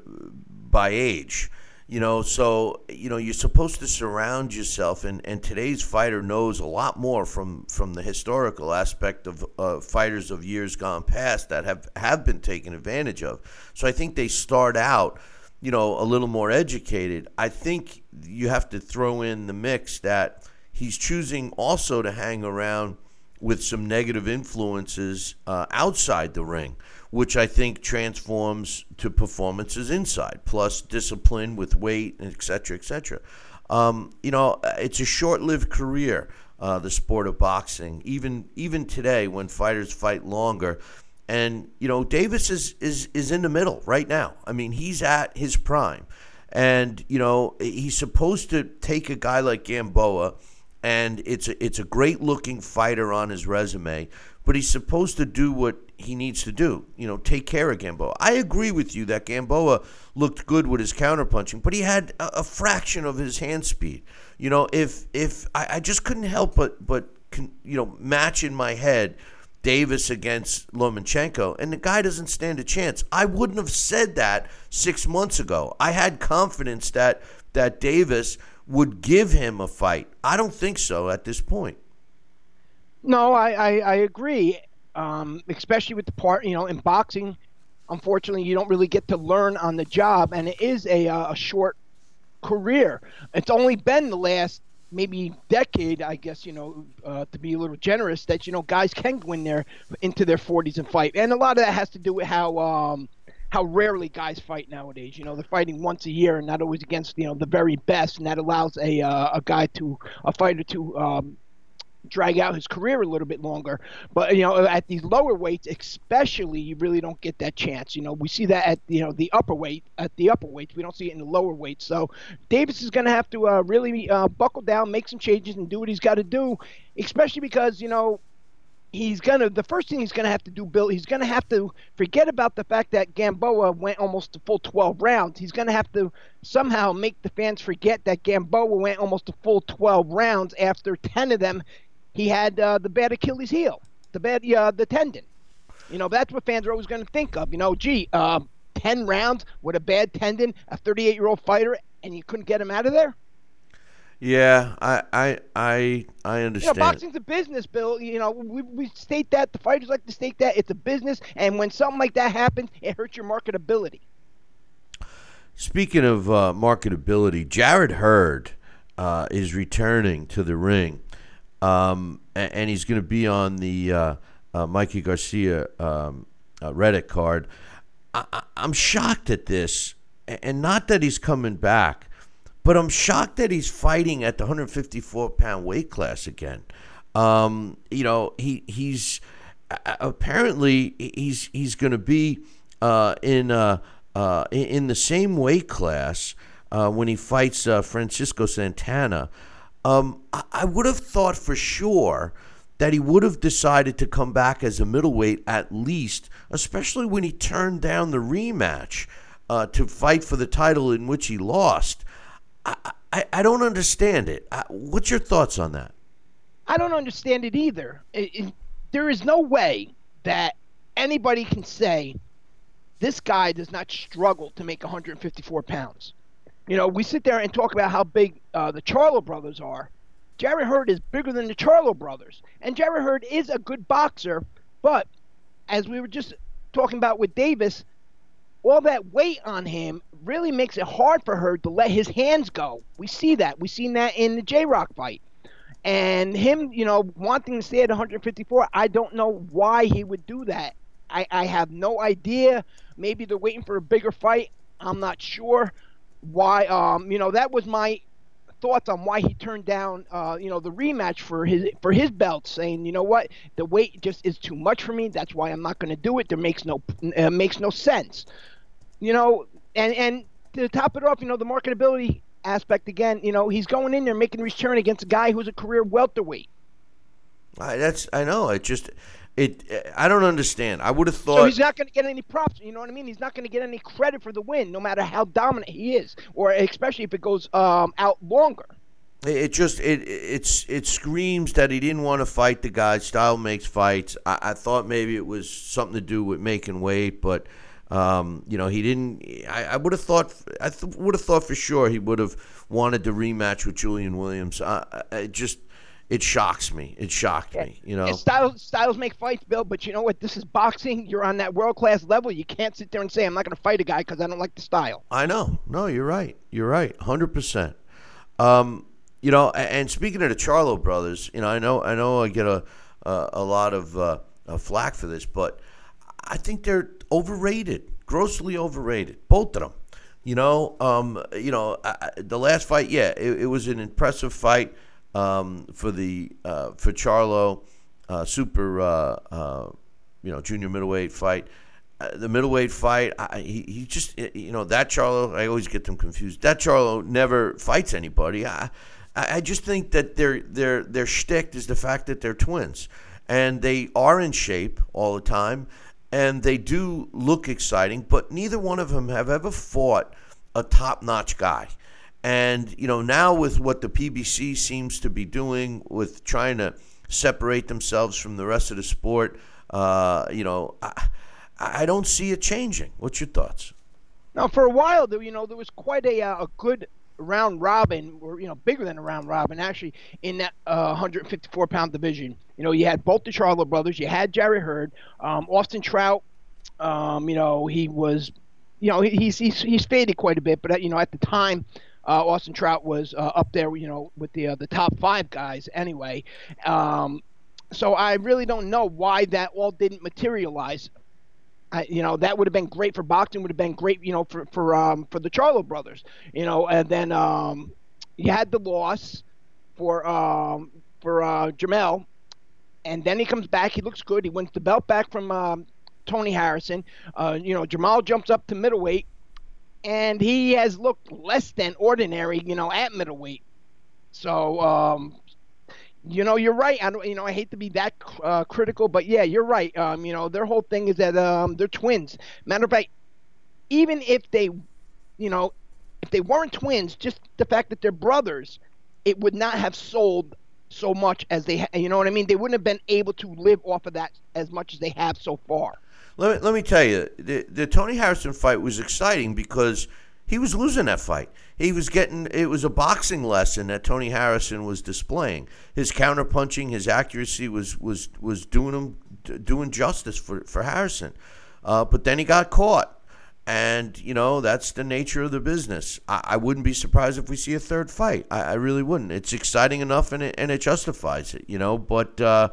by age. You know, so you know you're supposed to surround yourself, and, and today's fighter knows a lot more from from the historical aspect of uh, fighters of years gone past that have have been taken advantage of. So I think they start out, you know, a little more educated. I think you have to throw in the mix that he's choosing also to hang around with some negative influences uh, outside the ring which I think transforms to performances inside, plus discipline with weight, and et cetera, et cetera. Um, you know, it's a short-lived career, uh, the sport of boxing. Even even today, when fighters fight longer, and you know, Davis is is is in the middle right now. I mean, he's at his prime, and you know, he's supposed to take a guy like Gamboa, and it's a, it's a great-looking fighter on his resume, but he's supposed to do what he needs to do. You know, take care of Gamboa. I agree with you that Gamboa looked good with his counterpunching, but he had a, a fraction of his hand speed. You know, if if I, I just couldn't help but but you know match in my head Davis against Lomachenko, and the guy doesn't stand a chance. I wouldn't have said that six months ago. I had confidence that that Davis would give him a fight. I don't think so at this point. No, I, I, I agree um, especially with the part, you know, in boxing, unfortunately, you don't really get to learn on the job, and it is a, uh, a short career. It's only been the last maybe decade, I guess, you know, uh, to be a little generous, that, you know, guys can go in there into their 40s and fight. And a lot of that has to do with how. Um, how rarely guys fight nowadays. You know, they're fighting once a year, and not always against you know the very best, and that allows a uh, a guy to a fighter to um, drag out his career a little bit longer. But you know, at these lower weights, especially, you really don't get that chance. You know, we see that at you know the upper weight at the upper weights. We don't see it in the lower weights. So Davis is going to have to uh, really uh, buckle down, make some changes, and do what he's got to do. Especially because you know he's gonna the first thing he's gonna have to do, Bill. He's gonna have to forget about the fact that Gamboa went almost a full 12 rounds. He's gonna have to somehow make the fans forget that Gamboa went almost a full 12 rounds after 10 of them he had uh, the bad Achilles heel, the bad uh, the tendon. You know, that's what fans are always going to think of. You know, gee, uh, 10 rounds with a bad tendon, a 38 year old fighter, and you couldn't get him out of there? Yeah, I I I, I understand. You know, boxing's a business, Bill. You know, we, we state that the fighters like to state that it's a business, and when something like that happens, it hurts your marketability. Speaking of uh, marketability, Jarrett Hurd uh, is returning to the ring um, and, and, he's going to be on the uh, uh, Mikey Garcia um, uh, Reddit card. I, am shocked at this, and not that he's coming back, but I'm shocked that he's fighting at the 154 pound weight class again. Um, you know, he he's apparently he's he's going to be uh, in uh, uh, in the same weight class when he fights Francisco Santana. Um, I would have thought for sure that he would have decided to come back as a middleweight at least, especially when he turned down the rematch uh, to fight for the title in which he lost. I, I, I don't understand it. I, what's your thoughts on that? I don't understand it either. It, it, there is no way that anybody can say this guy does not struggle to make 154 pounds. You know, we sit there and talk about how big uh, the Charlo brothers are. Jarrett Hurd is bigger than the Charlo brothers, and Jarrett Hurd is a good boxer. But as we were just talking about with Davis, all that weight on him really makes it hard for her to let his hands go. We see that. We've seen that in the J Rock fight. And him, you know, wanting to stay at 154, I don't know why he would do that. I, I have no idea. Maybe they're waiting for a bigger fight. I'm not sure why. Um, you know, that was my thoughts on why he turned down, uh, you know, the rematch for his for his belt, saying, you know what, the weight just is too much for me. That's why I'm not going to do it. There makes no uh, makes no sense. You know, and and to top it off, you know, the marketability aspect again. You know, he's going in there making a return against a guy who's a career welterweight. I, that's I know. It just it. I don't understand. I would have thought. So he's not going to get any props. You know what I mean? He's not going to get any credit for the win, no matter how dominant he is, or especially if it goes um, out longer. It just it it's it screams that he didn't want to fight the guy. Style makes fights. I, I thought maybe it was something to do with making weight, but um, you know he didn't. I, I would have thought I th- would have thought for sure he would have wanted to rematch with Julian Williams. I, I, just it shocks me. It shocked Yeah. me. You know. Styles styles make fights, Bill. But you know what? This is boxing. You're on that world class level. You can't sit there and say I'm not going to fight a guy because I don't like the style. I know. No, you're right. You're right. Hundred percent. Um, you know, and speaking of the Charlo brothers, you know, I know, I know, I get a a, a lot of uh, uh, flack for this, but I think they're overrated, grossly overrated, both of them. You know, um, you know, I- the last fight, yeah, it, it was an impressive fight um, for the uh, for Charlo, uh, super, uh, uh, you know, junior middleweight fight. Uh, the middleweight fight, I, he, he just, you know, that Charlo, I always get them confused. That Charlo never fights anybody. I, I just think that their their their shtick is the fact that they're twins, and they are in shape all the time, and they do look exciting. But neither one of them have ever fought a top notch guy. And you know now with what the PBC seems to be doing with trying to separate themselves from the rest of the sport, uh, you know, I, I don't see it changing. What's your thoughts? Now, for a while, you know, there was quite a uh, a good round robin, or you know, bigger than a round robin actually in that uh, 154 pound division. You know, you had both the Charlo brothers, you had Jerry Hurd, um, Austin Trout. Um, you know, he was, you know, he's he's he's faded quite a bit, but uh, you know, at the time. Uh, Austin Trout was uh, up there, you know, with the uh, the top five guys anyway. Um, so I really don't know why that all didn't materialize. I, you know that would have been great for boxing. Would have been great, you know, for for um for the Charlo brothers. You know, and then um, you had the loss for um for uh, Jermell, and then he comes back. He looks good. He wins the belt back from um, Tony Harrison. Uh, you know, Jermall jumps up to middleweight, and he has looked less than ordinary. You know, at middleweight. So um, you know, you're right. I don't, you know, I hate to be that uh, critical, but yeah, you're right. Um, you know, their whole thing is that um, they're twins. Matter of fact, even if they, you know, if they weren't twins, just the fact that they're brothers, it would not have sold so much as they. You know what I mean? They wouldn't have been able to live off of that as much as they have so far. Let me, let me tell you, the, the Tony Harrison fight was exciting because he was losing that fight. He was getting it was a boxing lesson that Tony Harrison was displaying. His counterpunching, his accuracy was was was doing him doing justice for for Harrison. Uh, but then he got caught, and you know that's the nature of the business. I, I wouldn't be surprised if we see a third fight. I, I really wouldn't. It's exciting enough, and it and it justifies it. You know, but. Uh,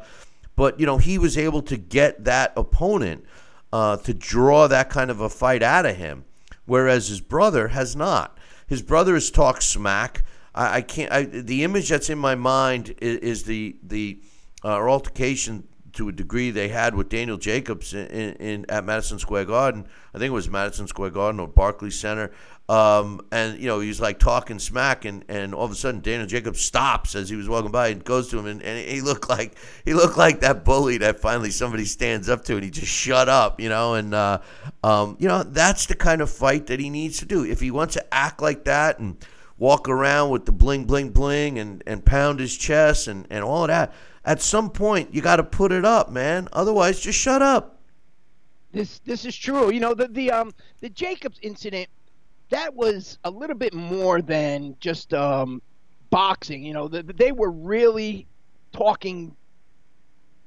but you know he was able to get that opponent uh, to draw that kind of a fight out of him, whereas his brother has not. His brother has talked smack. I, I can't. I, the image that's in my mind is, is the the uh, altercation to a degree they had with Daniel Jacobs in, in, in at Madison Square Garden. I think it was Madison Square Garden or Barclays Center. Um, and you know he's like talking smack, and, and all of a sudden Daniel Jacobs stops as he was walking by and goes to him, and, and he looked like he looked like that bully that finally somebody stands up to, and he just shut up, you know. And uh, um, you know that's the kind of fight that he needs to do if he wants to act like that and walk around with the bling, bling, bling, and and pound his chest and and all of that. At some point, you got to put it up, man. Otherwise, just shut up. This this is true. You know the the um the Jacobs incident that was a little bit more than just um boxing. You know the, they were really talking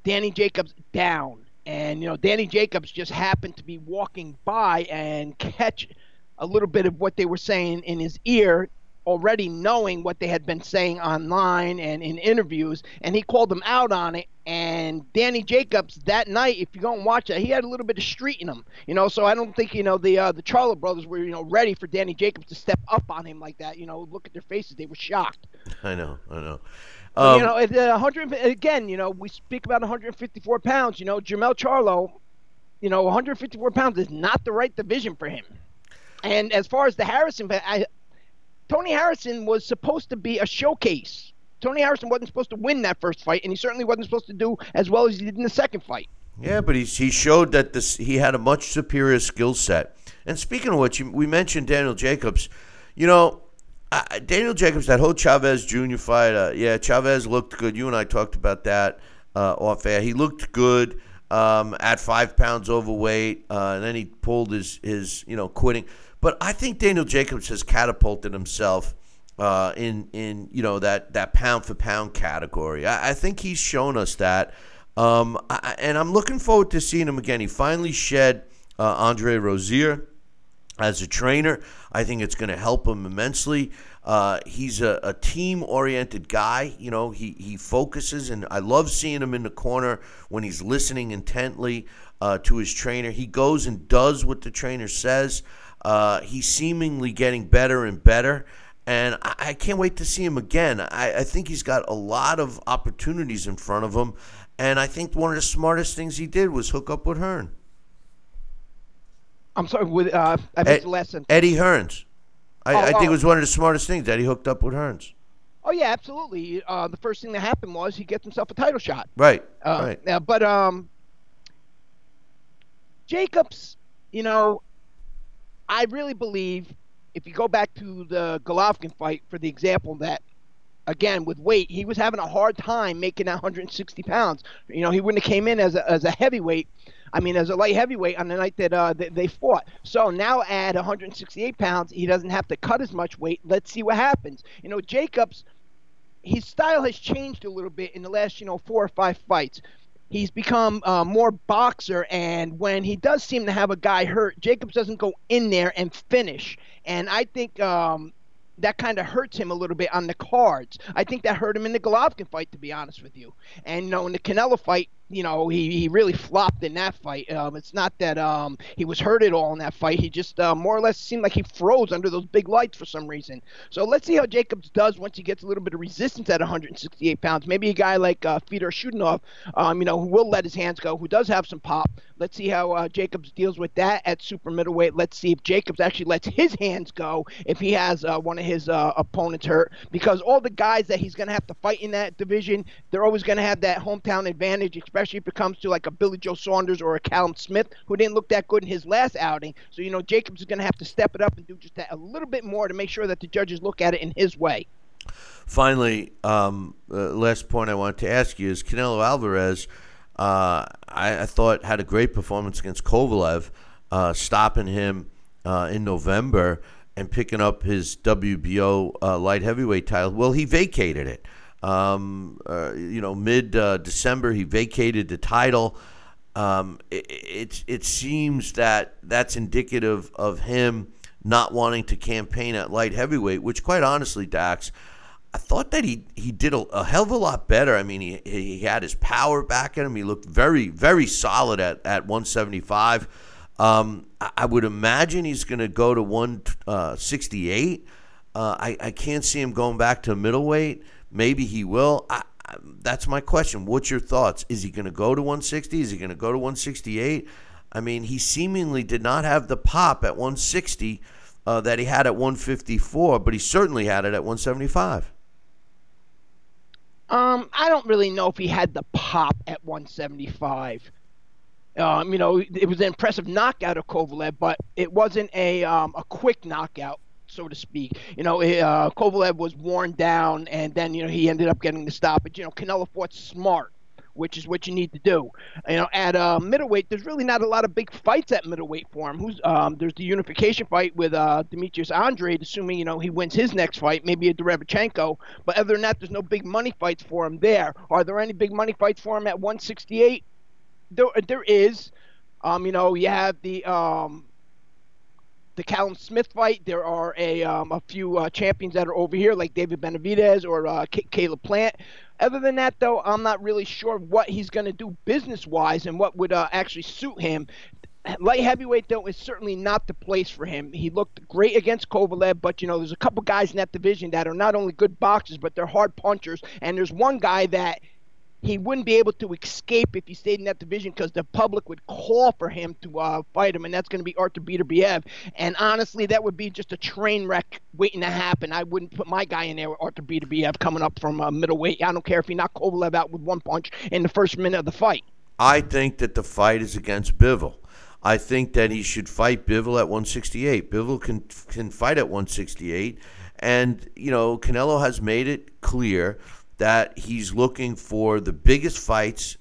Danny Jacobs down. And, you know, Danny Jacobs just happened to be walking by and catch a little bit of what they were saying in his ear, already knowing what they had been saying online and in interviews. And he called them out on it. And Danny Jacobs that night, if you go and watch it, he had a little bit of street in him, you know. So I don't think you know the uh, the Charlo brothers were you know ready for Danny Jacobs to step up on him like that. You know, look at their faces; they were shocked. I know, I know. Um, you know, at uh, 100 again, you know, we speak about 154 pounds. You know, Jermell Charlo, you know, 154 pounds is not the right division for him. And as far as the Harrison, I, Tony Harrison was supposed to be a showcase. Tony Harrison wasn't supposed to win that first fight, and he certainly wasn't supposed to do as well as he did in the second fight. Yeah, but he he showed that this he had a much superior skill set. And speaking of which, we mentioned Daniel Jacobs. You know, uh, Daniel Jacobs, that whole Chavez Jr. fight, uh, yeah, Chavez looked good. You and I talked about that uh, off air. He looked good um, at five pounds overweight, uh, and then he pulled his, his, you know, quitting. But I think Daniel Jacobs has catapulted himself uh, in, in, you know, that, that pound for pound category. I, I think he's shown us that. Um, I, and I'm looking forward to seeing him again. He finally shed uh, Andre Rozier as a trainer. I think it's going to help him immensely. Uh, he's a, a team oriented guy. You know, he, he focuses, and I love seeing him in the corner when he's listening intently uh, to his trainer. He goes and does what the trainer says. Uh, he's seemingly getting better and better. And I, I can't wait to see him again. I, I think he's got a lot of opportunities in front of him. And I think one of the smartest things he did was hook up with Hearn. I'm sorry. With uh, I missed Ed, the last sentence. Eddie Hearns. I, oh, I think oh. it was one of the smartest things that he hooked up with Hearns. Oh yeah, absolutely. Uh, the first thing that happened was he gets himself a title shot. Right. Uh, right. Now, but um, Jacobs, you know, I really believe if you go back to the Golovkin fight for the example that again with weight he was having a hard time making that 160 pounds you know he wouldn't have came in as a, as a heavyweight I mean, as a light heavyweight on the night that uh, they, they fought. So now at 168 pounds, he doesn't have to cut as much weight. Let's see what happens. You know, Jacobs, his style has changed a little bit in the last, you know, four or five fights. He's become uh, more boxer, and when he does seem to have a guy hurt, Jacobs doesn't go in there and finish. And I think um, that kind of hurts him a little bit on the cards. I think that hurt him in the Golovkin fight, to be honest with you. And you know, in the Canelo fight, you know, he, he really flopped in that fight. Um, it's not that um, he was hurt at all in that fight. He just uh, more or less seemed like he froze under those big lights for some reason. So let's see how Jacobs does once he gets a little bit of resistance at 168 pounds. Maybe a guy like uh, Fedor Chudinov, um, you know, who will let his hands go, who does have some pop. Let's see how uh, Jacobs deals with that at super middleweight. Let's see if Jacobs actually lets his hands go if he has uh, one of his uh, opponents hurt. Because all the guys that he's going to have to fight in that division, they're always going to have that hometown advantage, especially if it comes to like a Billy Joe Saunders or a Callum Smith, who didn't look that good in his last outing. So, you know, Jacobs is going to have to step it up and do just that a little bit more to make sure that the judges look at it in his way. Finally, um, uh, last point I wanted to ask you is Canelo Alvarez – uh, I, I, thought had a great performance against Kovalev, uh, stopping him uh, in November and picking up his WBO uh, light heavyweight title. Well, he vacated it. Um, uh, you know, mid December, he vacated the title. Um, it, it, it seems that that's indicative of him not wanting to campaign at light heavyweight, which, quite honestly, Dax, I thought that he he did a, a, hell of a lot better. I mean, he he had his power back in him. He looked very very solid at at 175. Um, I, I, would imagine he's going to go to 168. Uh, uh, I I can't see him going back to middleweight. Maybe he will. I, I, that's my question. What's your thoughts? Is he going to go to 160? Is he going to go to 168? I mean, he seemingly did not have the pop at 160 uh, that he had at 154, but he certainly had it at 175. Um, I don't really know if he had the pop at 175. Um, you know, it was an impressive knockout of Kovalev, but it wasn't a um, a quick knockout. So to speak. You know, uh, Kovalev was worn down, and then you know he ended up getting the stoppage. You know, Canelo fought smart which is what you need to do. You know, at uh, middleweight, there's really not a lot of big fights at middleweight for him. Who's um, there's the unification fight with uh, Demetrius Andrade, assuming you know he wins his next fight, maybe a Derevyanchenko. But other than that, there's no big money fights for him there. Are there any big money fights for him at 168? There, there is. Um, you know, you have the um, the Callum Smith fight. There are a um, a few uh, champions that are over here, like David Benavidez or uh, Caleb Plant. Other than that, though, I'm not really sure what he's going to do business wise and what would uh, actually suit him. Light heavyweight, though, is certainly not the place for him. He looked great against Kovalev, but you know, there's a couple guys in that division that are not only good boxers, but they're hard punchers. And there's one guy that he wouldn't be able to escape if he stayed in that division because the public would call for him to uh, fight him, and that's going to be Artur Beterbiev. And honestly, that would be just a train wreck waiting to happen. I wouldn't put my guy in there with Artur Beterbiev coming up from uh, middleweight. I don't care if he knocked Kovalev out with one punch in the first minute of the fight. I think that the fight is against Bivol. I think that he should fight Bivol at 168. Bivol can can fight at 168, and you know Canelo has made it clear that he's looking for the biggest fights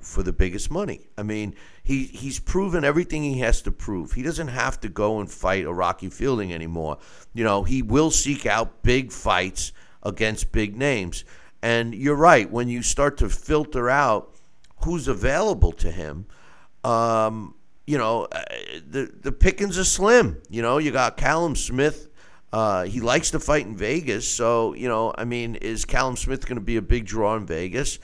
for the biggest money. I mean, he he's proven everything he has to prove. He doesn't have to go and fight a Rocky Fielding anymore. You know, he will seek out big fights against big names. And you're right, when you start to filter out who's available to him, um, you know, uh, the the pickings are slim. You know, you got Callum Smith uh, he likes to fight in Vegas, so you know, I mean, is Callum Smith going to be a big draw in Vegas?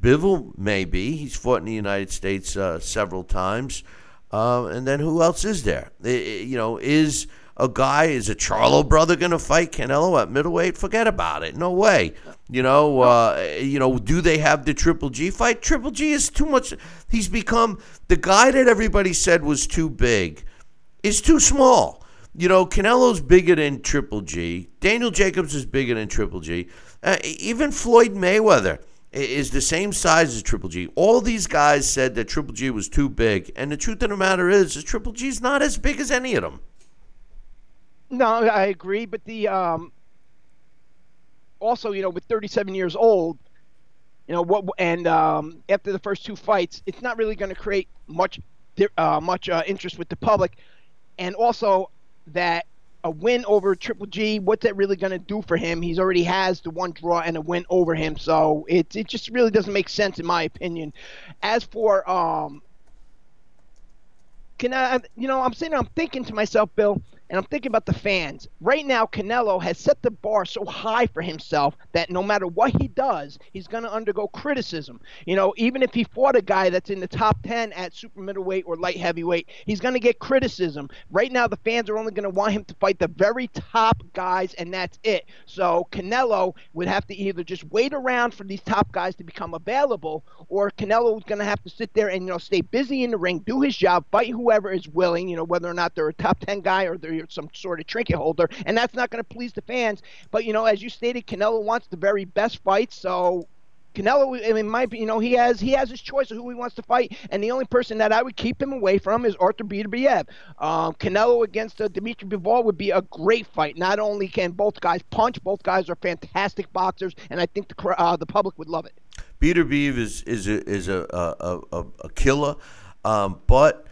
Bivol may be. He's fought in the United States uh, several times, uh, and then who else is there? It, you know, is a guy is a Charlo brother going to fight Canelo at middleweight? Forget about it. No way. You know, uh, you know, do they have the Triple G fight? Triple G is too much. He's become the guy that everybody said was too big. Is too small. You know, Canelo's bigger than Triple G. Daniel Jacobs is bigger than Triple G. Uh, even Floyd Mayweather is the same size as Triple G. All these guys said that Triple G was too big, and the truth of the matter is, is Triple G's not as big as any of them. No, I agree, but the um, also, you know, with 37 years old, you know what, and um, after the first two fights, it's not really going to create much uh, much uh, interest with the public, and also that a win over Triple G, what's that really going to do for him? He's already has the one draw and a win over him, so it it just really doesn't make sense in my opinion. As for um, can I, you know, I'm sitting, I'm thinking to myself, Bill, and I'm thinking about the fans. Right now, Canelo has set the bar so high for himself that no matter what he does, he's going to undergo criticism. You know, even if he fought a guy that's in the top 10 at super middleweight or light heavyweight, he's going to get criticism. Right now, the fans are only going to want him to fight the very top guys, and that's it. So Canelo would have to either just wait around for these top guys to become available, or Canelo is going to have to sit there and, you know, stay busy in the ring, do his job, fight whoever is willing, you know, whether or not they're a top 10 guy or they're some sort of trinket holder, and that's not going to please the fans. But you know, as you stated, Canelo wants the very best fight, so Canelo, I mean, might be, you know, he has he has his choice of who he wants to fight, and the only person that I would keep him away from is Arthur Beterbiev. Um, Canelo against uh, Dimitri Bivol would be a great fight. Not only can both guys punch, both guys are fantastic boxers, and I think the uh, the public would love it. Beterbiev is is a, is a a, a, a killer, um, but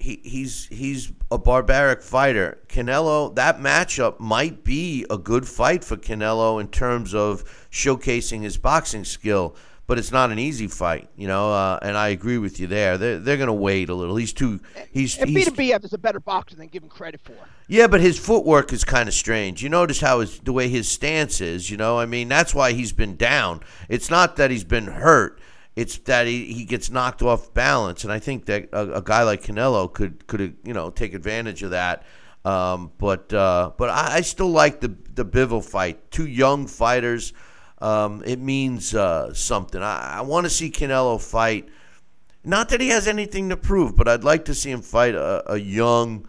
he, he's he's a barbaric fighter. Canelo, that matchup might be a good fight for Canelo in terms of showcasing his boxing skill, but it's not an easy fight, you know. Uh, and I agree with you there. They're they're going to wait a little. He's too. He's. And he's, Beterbiev is a better boxer than give him credit for. Yeah, but his footwork is kind of strange. You notice how his, the way his stance is. You know, I mean, that's why he's been down. It's not that he's been hurt it's that he, he gets knocked off balance, and I think that a, a guy like Canelo could could you know take advantage of that. Um, but uh, but I, I, still like the the Bivol fight. Two young fighters. Um, it means uh, something. I, I want to see Canelo fight. Not that he has anything to prove, but I'd like to see him fight a, a young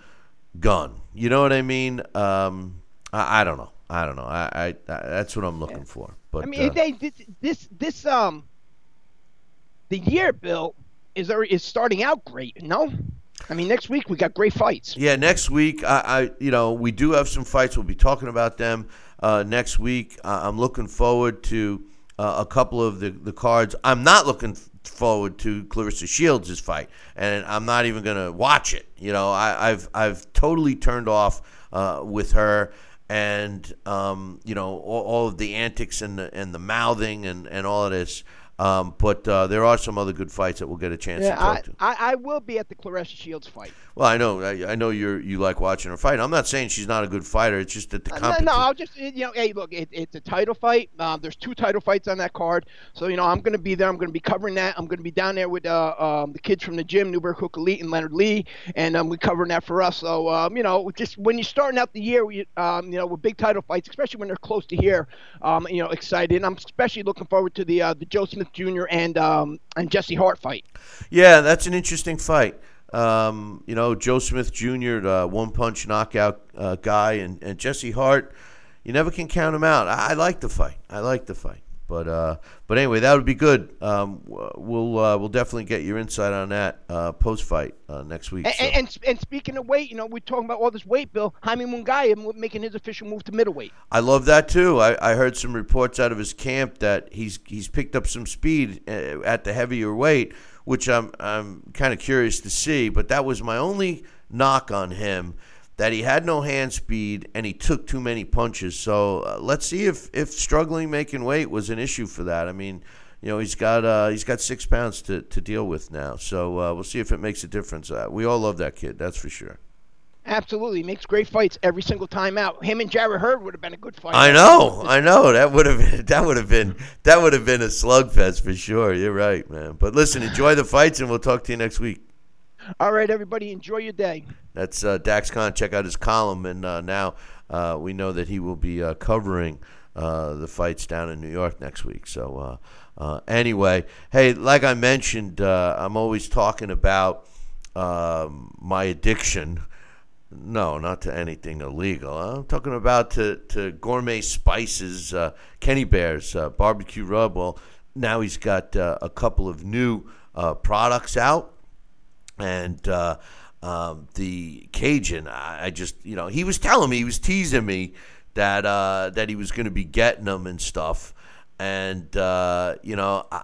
gun. You know what I mean? Um, I, I, don't know. I don't know. I, I that's what I'm looking yeah. for. But I mean, uh, they, this this this um the year, Bill, is is starting out great. No. I mean, next week we got great fights. Yeah, next week, I, I you know, we do have some fights. We'll be talking about them uh, next week. Uh, I'm looking forward to uh, a couple of the, the cards. I'm not looking forward to Claressa Shields' fight, and I'm not even going to watch it. You know, I, I've I've totally turned off uh, with her. And um, you know all, all of the antics and the and the mouthing and, and all of this, um, but uh, there are some other good fights that we'll get a chance Yeah, to talk I, to. I, I will be at the Claressa Shields fight. Well, I know, I, I know you're you like watching her fight. I'm not saying she's not a good fighter. It's just that the Uh, No, no, I'll just you know, hey, look, it, it's a title fight. Um, there's two title fights on that card, so you know I'm going to be there. I'm going to be covering that. I'm going to be down there with uh, um, the kids from the gym, Newberg Hook Elite and Leonard Lee, and um, we're covering that for us. So um, you know, just when you're starting out the year, we, um, you know, with big title fights, especially when they're close to here, um, you know, excited. And I'm especially looking forward to the uh, the Joe Smith Jr. and um, and Jesse Hart fight. Yeah, that's an interesting fight. Um, you know, Joe Smith Jr., uh, one punch knockout uh, guy, and, and Jesse Hart, you never can count him out. I, I like the fight. I like the fight. But uh, but anyway, that would be good. Um, we'll uh, we'll definitely get your insight on that uh, post fight uh, next week. And, so. and, and speaking of weight, you know, we're talking about all this weight, Bill. Jaime Munguia making his official move to middleweight. I love that too. I, I heard some reports out of his camp that he's he's picked up some speed uh, at the heavier weight, which I'm I'm kind of curious to see. But that was my only knock on him, that he had no hand speed and he took too many punches. So uh, let's see if if struggling making weight was an issue for that. I mean. You know he's got uh, he's got six pounds to, to deal with now, so uh, we'll see if it makes a difference. Uh, we all love that kid, that's for sure. Absolutely, he makes great fights every single time out. Him and Jarrett Hurd would have been a good fight. I know, I know. That would have been that would have been that would have been a slugfest for sure. You're right, man. But listen, enjoy the fights, and we'll talk to you next week. All right, everybody, enjoy your day. That's uh, Dax Khan. Check out his column, and uh, now uh, we know that he will be uh, covering uh, the fights down in New York next week. So uh, anyway, hey, like I mentioned, I'm always talking about um, my addiction. No, not to anything illegal. I'm talking about to, to gourmet spices, Kenny Bear's barbecue rub. Well, now he's got a couple of new products out and uh, um, the Cajun. I, I just, you know, he was telling me, he was teasing me that uh, that he was going to be getting them and stuff, and uh, you know, I,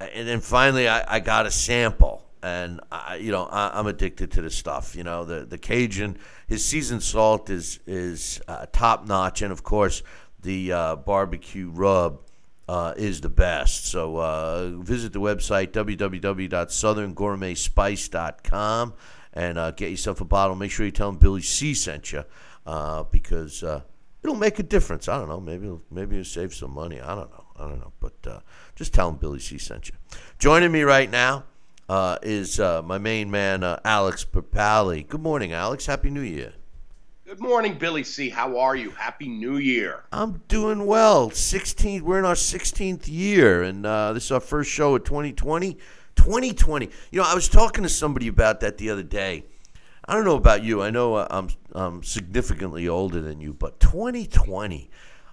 I, and then finally I, I got a sample. And I, you know I, I'm addicted to the stuff. You know the the Cajun, his seasoned salt is is uh, top notch, and of course the uh, barbecue rub uh, is the best. So uh, visit the website www.southerngourmetspice.com and uh, get yourself a bottle. Make sure you tell them Billy C sent you uh, because uh, it'll make a difference. I don't know. Maybe it'll, maybe you'll save some money. I don't know. I don't know. But uh, just tell them Billy C sent you. Joining me right now is my main man, Alex Papali. Good morning, Alex. Happy New Year. Good morning, Billy C. How are you? Happy New Year. I'm doing well. 16th, we're in our 16th year, and uh, this is our first show of 2020. 2020. You know, I was talking to somebody about that the other day. I don't know about you. I know uh, I'm, I'm significantly older than you, but 2020.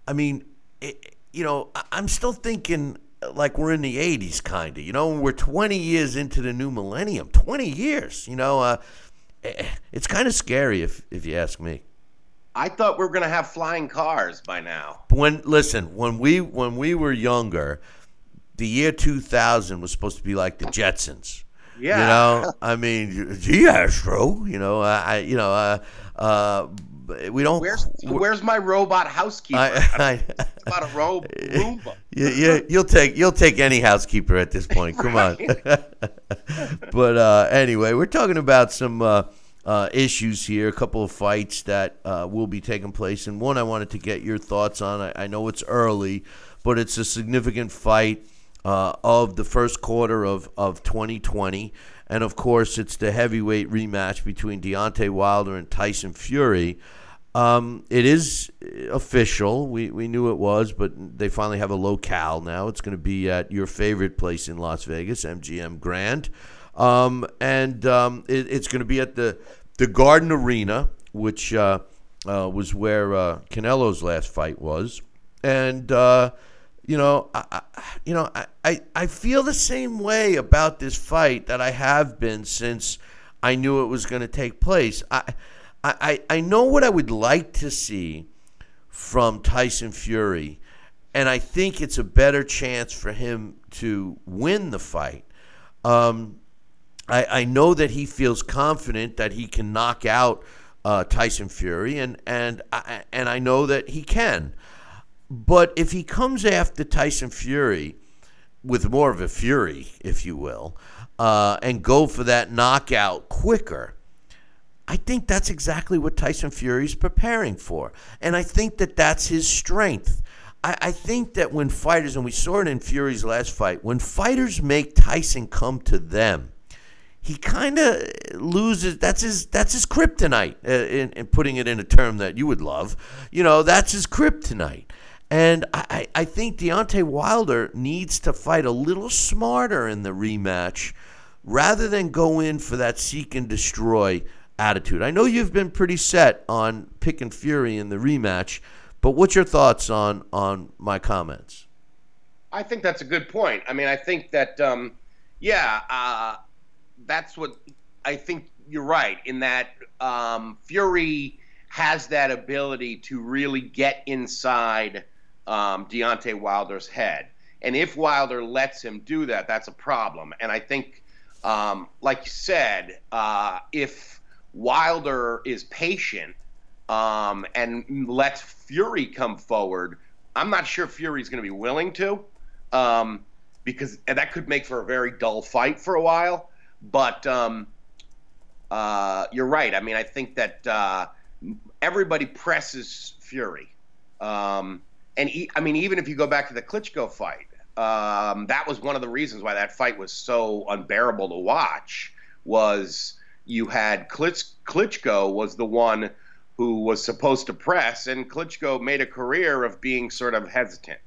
I mean, it, you know, I'm still thinking like we're in the 80s, kind of. You know, we're 20 years into the new millennium. 20 years. You know, uh, it's kind of scary if if you ask me. I thought we were going to have flying cars by now. when listen when we when we were younger the year 2000 was supposed to be like the jetsons Yeah. you know i mean gee astro you know i I- you know uh uh we don't Where's Where's my robot housekeeper? I, I, about a ro- Roomba. you, you, you'll take you'll take any housekeeper at this point. Come on. but uh, anyway, we're talking about some uh, uh, issues here. A couple of fights that uh, will be taking place, and one I wanted to get your thoughts on. I, I know it's early, but it's a significant fight uh, of the first quarter of of 2020, and of course, it's the heavyweight rematch between Deontay Wilder and Tyson Fury. Um, it is official. We, we knew it was, but they finally have a locale now. It's going to be at your favorite place in Las Vegas, MGM Grand. Um, and um, it, it's going to be at the, the Garden Arena, which uh, uh, was where uh, Canelo's last fight was. And, uh, you know, I, I, you know, I, I, I feel the same way about this fight that I have been since I knew it was going to take place. I, I, I know what I would like to see from Tyson Fury, and I think it's a better chance for him to win the fight. Um, I, I know that he feels confident that he can knock out uh, Tyson Fury, and and I, and I know that he can. But if he comes after Tyson Fury with more of a fury, if you will, uh, and go for that knockout quicker, I think that's exactly what Tyson Fury is preparing for. And I think that that's his strength. I, I think that when fighters, and we saw it in Fury's last fight, when fighters make Tyson come to them, he kind of loses. That's his. That's his kryptonite. Uh, in, in, putting it in a term that you would love, you know, that's his kryptonite. And I, I think Deontay Wilder needs to fight a little smarter in the rematch, rather than go in for that seek and destroy attitude. I know you've been pretty set on picking Fury in the rematch, but what's your thoughts on on my comments? I think that's a good point. I mean, I think that, um, yeah. Uh, that's what I think you're right in that um, Fury has that ability to really get inside um, Deontay Wilder's head. And if Wilder lets him do that, that's a problem. And I think, um, like you said, uh, if Wilder is patient um, and lets Fury come forward, I'm not sure Fury's going to be willing to, um, because that could make for a very dull fight for a while. But um, uh, you're right. I mean, I think that uh, everybody presses Fury. Um, and I mean, even if you go back to the Klitschko fight, um, that was one of the reasons why that fight was so unbearable to watch. Was you had Klitsch, Klitschko was the one who was supposed to press, and Klitschko made a career of being sort of hesitant.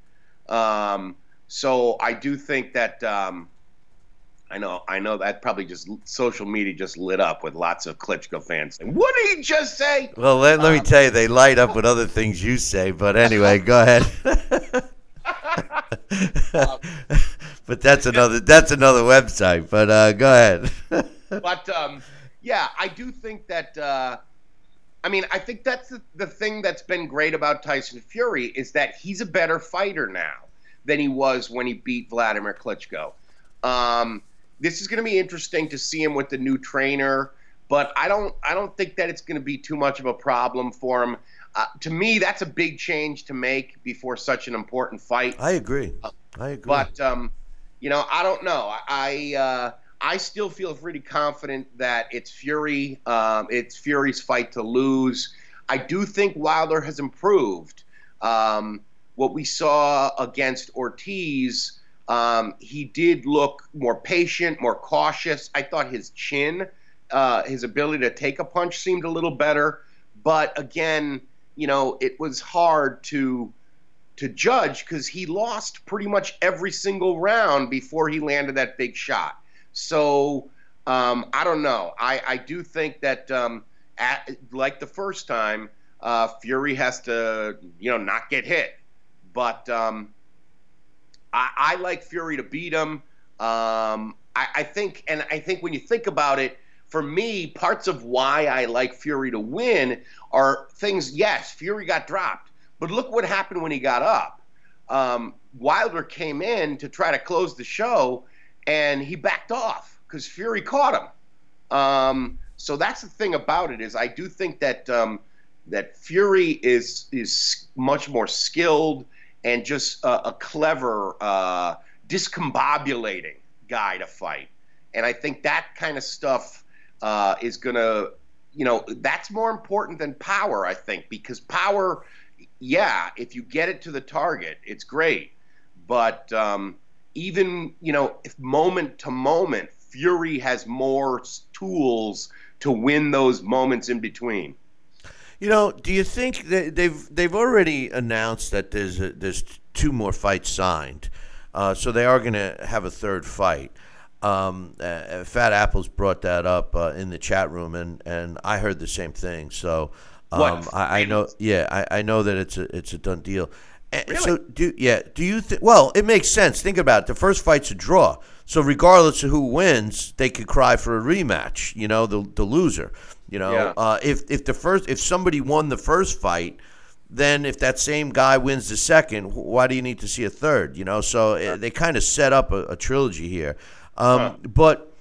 Um, so I do think that um, I know, I know that probably just social media just lit up with lots of Klitschko fans saying, "What did he just say?" Well, let, let um, me tell you, they light up with other things you say. But anyway, go ahead. but that's another that's another website. But uh, go ahead. but um, yeah, I do think that. Uh, I mean, I think that's the, the thing that's been great about Tyson Fury is that he's a better fighter now than he was when he beat Vladimir Klitschko. Um, this is going to be interesting to see him with the new trainer, but I don't I don't think that it's going to be too much of a problem for him. Uh, to me, that's a big change to make before such an important fight. I agree. I agree. But um, you know, I don't know. I uh, I still feel pretty confident that it's Fury. Um, it's Fury's fight to lose. I do think Wilder has improved. Um, what we saw against Ortiz um, he did look more patient, more cautious. I thought his chin, uh, his ability to take a punch seemed a little better. But again, you know, it was hard to to judge because he lost pretty much every single round before he landed that big shot. So um, I don't know. I, I do think that um, at, like the first time, uh, Fury has to you know not get hit. But um, I, I like Fury to beat him. Um, I, I think, and I think when you think about it, for me, parts of why I like Fury to win are things. Yes, Fury got dropped, but look what happened when he got up. Um, Wilder came in to try to close the show, and he backed off because Fury caught him. Um, so that's the thing about it is I do think that um, that Fury is is much more skilled and just a, a clever, uh, discombobulating guy to fight. And I think that kind of stuff uh, is going to, you know, that's more important than power, I think, because power, yeah, if you get it to the target, it's great. But um, even, you know, if moment to moment, Fury has more tools to win those moments in between. You know, do you think that they've they've already announced that there's a, there's two more fights signed, uh, so they are going to have a third fight. Um, uh, Fat Apples brought that up uh, in the chat room, and, and I heard the same thing. So um, I, I, know, yeah, I, I know that it's a it's a done deal. Really? So do yeah, do you think? Well, it makes sense. Think about it. The first fight's a draw, So regardless of who wins, they could cry for a rematch. You know, the the loser. You know, Yeah. uh, if if the first if somebody won the first fight, then if that same guy wins the second, why do you need to see a third? You know, so uh, they kind of set up a, a trilogy here. Um, But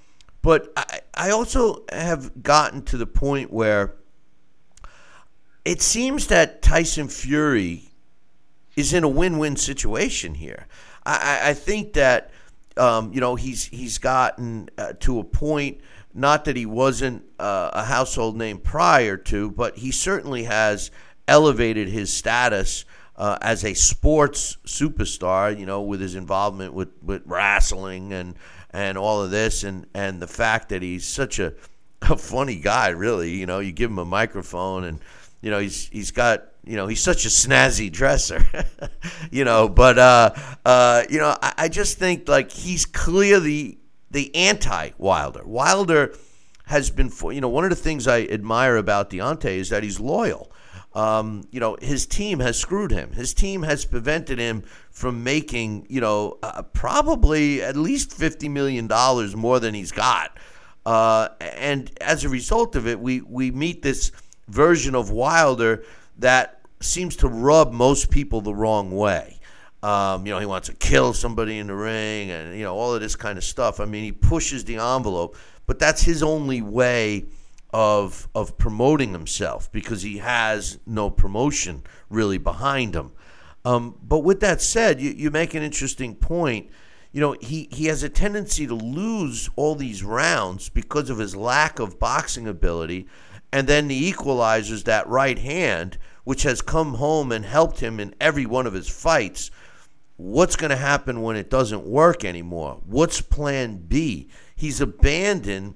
but I, I also have gotten to the point where it seems that Tyson Fury is in a win-win situation here. I, I, I think that um, you know he's he's gotten uh, to a point. Not that he wasn't uh, a household name prior to, but he certainly has elevated his status uh, as a sports superstar. You know, with his involvement with, with wrestling and and all of this, and and the fact that he's such a a funny guy, really. You know, you give him a microphone, and you know he's he's got you know he's such a snazzy dresser, you know. But uh, uh, you know, I, I just think like he's clearly the anti Wilder. Wilder has been, you know, one of the things I admire about Deontay is that he's loyal. Um, you know, his team has screwed him. His team has prevented him from making, you know, uh, probably at least fifty million dollars more than he's got. Uh, and as a result of it, we we meet this version of Wilder that seems to rub most people the wrong way. Um, you know, he wants to kill somebody in the ring, and you know all of this kind of stuff. I mean, he pushes the envelope, but that's his only way of of promoting himself because he has no promotion really behind him. Um, but with that said, you, you make an interesting point. You know, he, he has a tendency to lose all these rounds because of his lack of boxing ability, and then the equalizers that right hand, which has come home and helped him in every one of his fights. What's going to happen when it doesn't work anymore? What's plan B? He's abandoned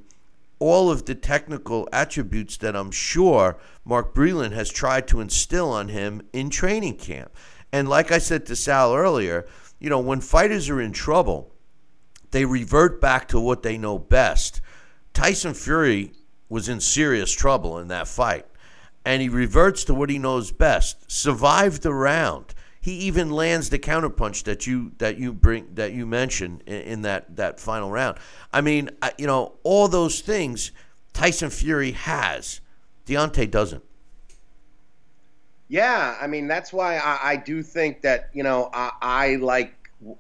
all of the technical attributes that I'm sure Mark Breland has tried to instill on him in training camp. And like I said to Sal earlier, you know, when fighters are in trouble, they revert back to what they know best. Tyson Fury was in serious trouble in that fight, and he reverts to what he knows best. Survived the round. He even lands the counterpunch that you that you bring that you mentioned in, in that that final round. I mean, I, you know, all those things Tyson Fury has. Deontay doesn't. Yeah, I mean that's why I, I do think that you know I, I like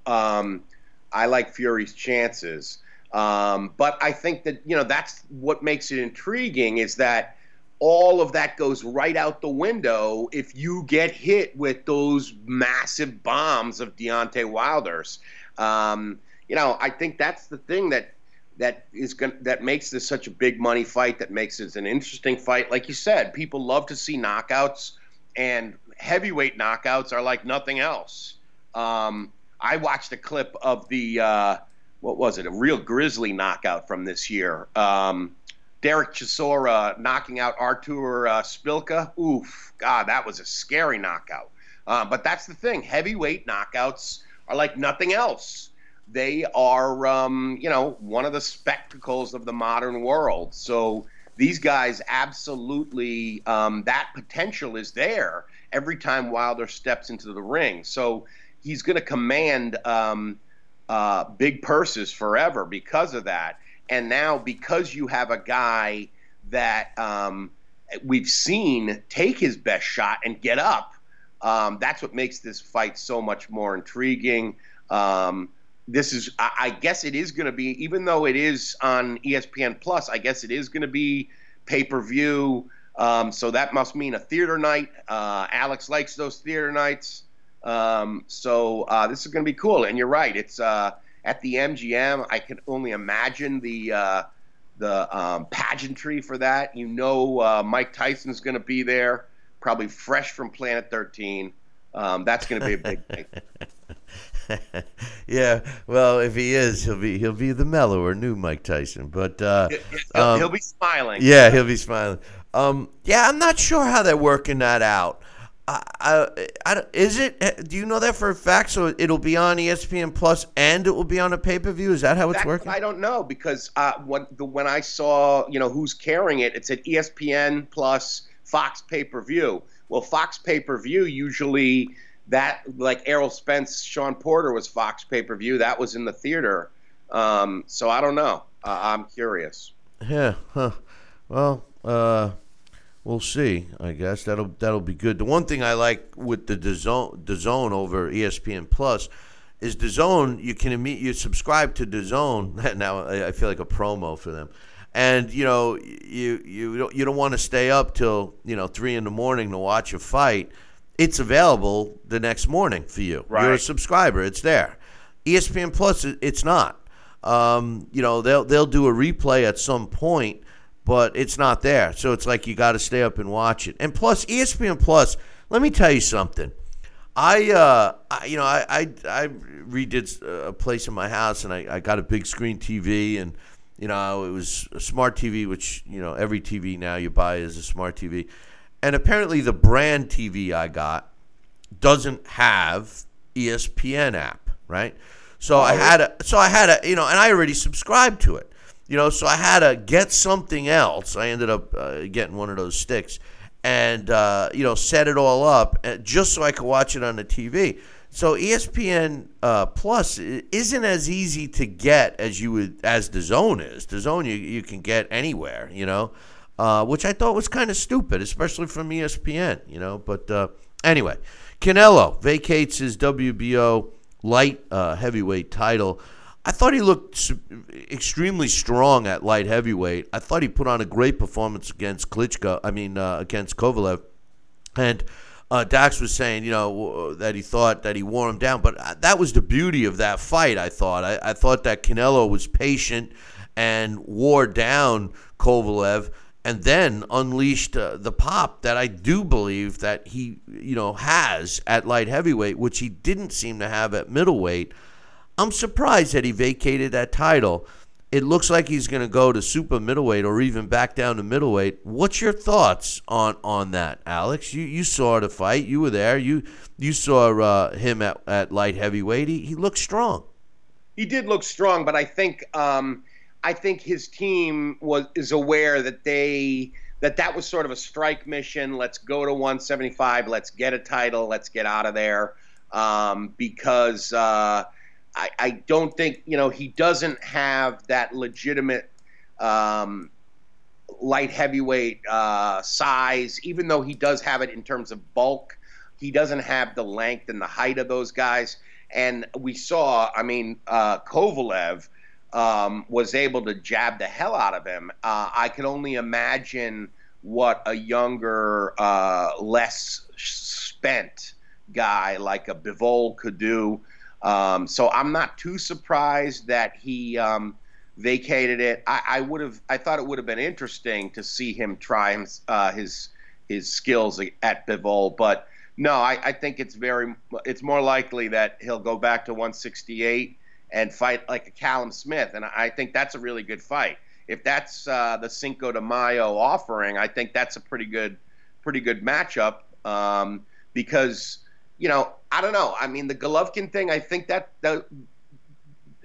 um, I like Fury's chances, um, but I think that you know that's what makes it intriguing is that all of that goes right out the window if you get hit with those massive bombs of Deontay Wilder's. Um, you know, I think that's the thing that that is going that makes this such a big money fight. That makes it an interesting fight. Like you said, people love to see knockouts, and heavyweight knockouts are like nothing else. Um, I watched a clip of the uh, what was it? A real grisly knockout from this year. Um, Derek Chisora knocking out Artur uh, Szpilka. Oof, God, that was a scary knockout. Uh, but that's the thing. Heavyweight knockouts are like nothing else. They are, um, you know, one of the spectacles of the modern world. So these guys absolutely, um, that potential is there every time Wilder steps into the ring. So he's going to command um, uh, big purses forever because of that. And now, because you have a guy that um, we've seen take his best shot and get up, um, that's what makes this fight so much more intriguing. Um, this is, I, guess, it is going to be, even though it is on ESPN Plus, I guess it is going to be pay per view. Um, so that must mean a theater night. Uh, Alex likes those theater nights. Um, so uh, this is going to be cool. And you're right. It's uh, at the MGM. I can only imagine the uh, the um, pageantry for that. You know, uh, Mike Tyson's going to be there, probably fresh from Planet 13. Um, that's going to be a big thing. yeah, well, if he is, he'll be he'll be the mellower new Mike Tyson. But uh, He'll, um, he'll be smiling. yeah, he'll be smiling. Um, yeah, I'm not sure how they're working that out. I, I, I, is it? Do you know that for a fact? So it'll be on ESPN Plus and it will be on a pay per view. Is that how it's That- working? I don't know because uh, what the, when I saw you know who's carrying it, it said E ESPN plus Fox pay per view. Well, Fox pay per view usually that like Errol Spence, Shawn Porter was Fox pay per view. That was in the theater. Um, so I don't know. Uh, I'm curious. Yeah. Huh. Well, uh, we'll see. I guess that'll that'll be good. The one thing I like with the DAZN, DAZN over ESPN Plus is DAZN. You can imme- you subscribe to DAZN. Now I feel like a promo for them. And you know you you don't you don't want to stay up till you know three in the morning to watch a fight. It's available the next morning for you. You're a subscriber. It's there. ESPN Plus, it's not. Um, you know, they'll they'll do a replay at some point, but it's not there. So it's like you got to stay up and watch it. And plus, ESPN Plus. Let me tell you something. I, uh, I you know, I, I, I redid a place in my house, and I, I got a big screen TV, and you know, it was a smart TV, which you know, every TV now you buy is a smart TV, and apparently the brand TV I got doesn't have ESPN app, right? So I had a, so I had a, you know, and I already subscribed to it, you know, so I had to get something else. I ended up uh, getting one of those sticks, and uh, you know, set it all up uh, just so I could watch it on the TV. So ESPN uh, Plus isn't as easy to get as you would as DAZN is. DAZN you you can get anywhere, you know, uh, which I thought was kind of stupid, especially from ESPN, you know. But uh, anyway, Canelo vacates his WBO light uh, heavyweight title. I thought he looked extremely strong at light heavyweight. I thought he put on a great performance against Klitschko. I mean, uh, against Kovalev. And uh, Dax was saying, you know, that he thought that he wore him down, but uh, that was the beauty of that fight. I thought. I, I thought that Canelo was patient and wore down Kovalev, and then unleashed uh, the pop that I do believe that he, you know, has at light heavyweight, which he didn't seem to have at middleweight. I'm surprised that he vacated that title. It looks like he's going to go to super middleweight or even back down to middleweight. What's your thoughts on on that, Alex? You you saw the fight. You were there. You you saw uh, him at, at light heavyweight. He he looked strong. He did look strong, but I think um, I think his team was is aware that they that that was sort of a strike mission. Let's go to 175. Let's get a title. Let's get out of there um, because uh, I, I don't think you know he doesn't have that legitimate um, light heavyweight uh, size. Even though he does have it in terms of bulk, he doesn't have the length and the height of those guys. And we saw, I mean, uh, Kovalev um, was able to jab the hell out of him. Uh, I can only imagine what a younger, uh, less spent guy like a Bivol could do. Um, so I'm not too surprised that he um, vacated it. I, I would have, I thought it would have been interesting to see him try him, uh, his his skills at Bivol, but no, I, I think it's very, it's more likely that he'll go back to 168 and fight like a Callum Smith, and I think that's a really good fight. If that's uh, the Cinco de Mayo offering, I think that's a pretty good, pretty good matchup. Um, because you know, I don't know. I mean, the Golovkin thing, I think that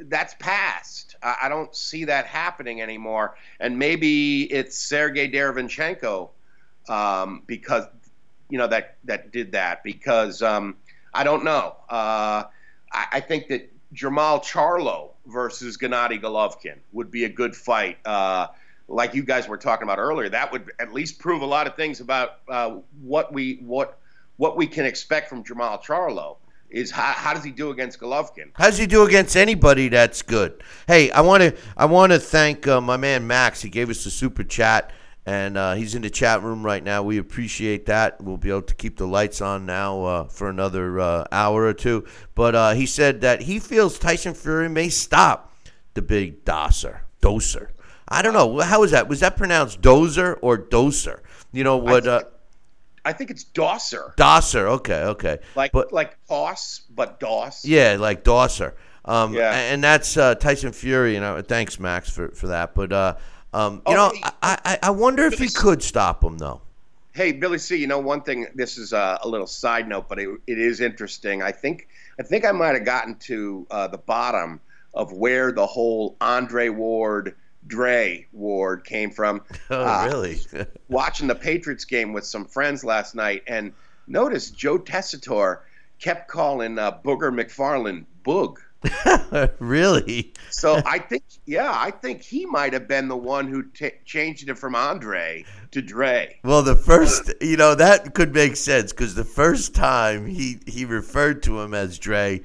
that's past. I, I don't see that happening anymore. And maybe it's Sergey Derevyanchenko um, because you know that that did that because um, I don't know. Uh, I, I think that Jermall Charlo versus Gennady Golovkin would be a good fight. Uh, like you guys were talking about earlier, that would at least prove a lot of things about uh, what we what what we can expect from Jermall Charlo. Is how, how does he do against Golovkin? How does he do against anybody that's good? Hey, I want to I want to thank uh, my man Max. He gave us the super chat, and uh, he's in the chat room right now. We appreciate that. We'll be able to keep the lights on now uh, for another uh, hour or two. But uh, he said that he feels Tyson Fury may stop the big Doser. Doser. I don't know. How is that? Was that pronounced Dozer or Doser? You know what? Uh, I think it's Dosser, Dosser. Okay, okay. like but like Toss, but Doss. Yeah, like Dosser. Um, Yeah. and that's uh, Tyson Fury. You know, thanks Max for, for that. But uh, um, you Oh, know, hey, I, I, I wonder if he Billy- could stop him though. Hey, Billy C. You know one thing. This is a, a little side note, but it, it is interesting. I think I think I might have gotten to uh, the bottom of where the whole Andre Ward, Dre Ward came from. Oh, Uh, really? watching the Patriots game with some friends last night, and noticed Joe Tessitore kept calling uh, Booger McFarland Boog. really? So I think, yeah, I think he might have been the one who t- changed it from Andre to Dre. Well, the first, you know, that could make sense because the first time he he referred to him as Dre,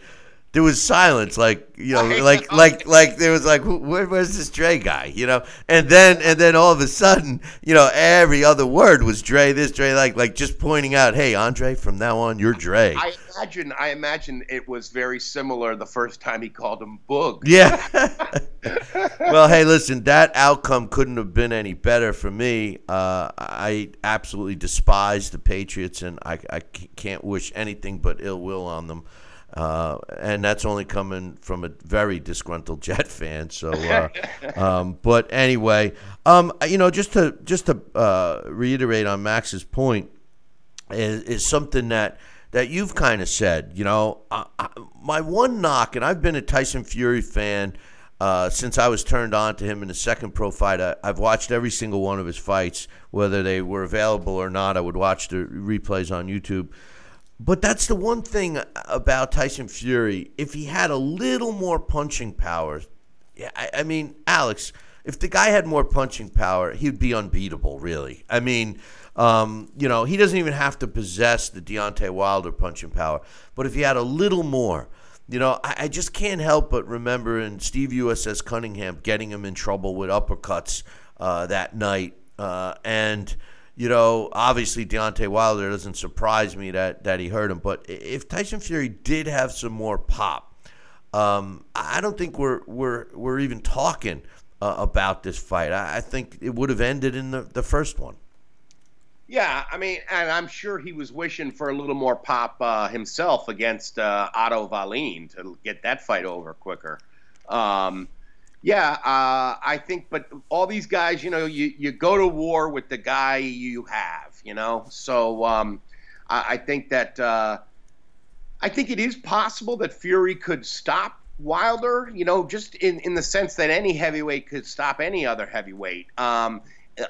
there was silence, like you know, like like like there was like, where, where's this Dre guy, you know? And then and then all of a sudden, you know, every other word was Dre, this Dre, like like just pointing out, hey, Andre, from now on, you're Dre. I imagine, I imagine it was very similar the first time he called him Boog. Yeah. well, hey, listen, that outcome couldn't have been any better for me. Uh, I absolutely despise the Patriots, and I, I can't wish anything but ill will on them. Uh, and that's only coming from a very disgruntled Jet fan. So, uh, um, but anyway, um, you know, just to just to uh, reiterate on Max's point, is, is something that that you've kind of said. You know, I, I, my one knock, and I've been a Tyson Fury fan uh, since I was turned on to him in the second pro fight. I, I've watched every single one of his fights, whether they were available or not. I would watch the replays on YouTube. But that's the one thing about Tyson Fury. If he had a little more punching power, yeah, I, I mean, Alex, if the guy had more punching power, he'd be unbeatable, really. I mean, um, you know, he doesn't even have to possess the Deontay Wilder punching power. But if he had a little more, you know, I, I just can't help but remember in Steve USS Cunningham getting him in trouble with uppercuts uh, that night. Uh, and, you know, obviously Deontay Wilder doesn't surprise me that, that he hurt him. But if Tyson Fury did have some more pop, um, I don't think we're we're we're even talking uh, about this fight. I, I think it would have ended in the, the first one. Yeah, I mean, and I'm sure he was wishing for a little more pop uh, himself against uh, Otto Wallin to get that fight over quicker. Um, yeah, uh, I think, but all these guys, you know, you, you go to war with the guy you have, you know. So um, I, I think that uh, I think it is possible that Fury could stop Wilder, you know, just in, in the sense that any heavyweight could stop any other heavyweight. Um,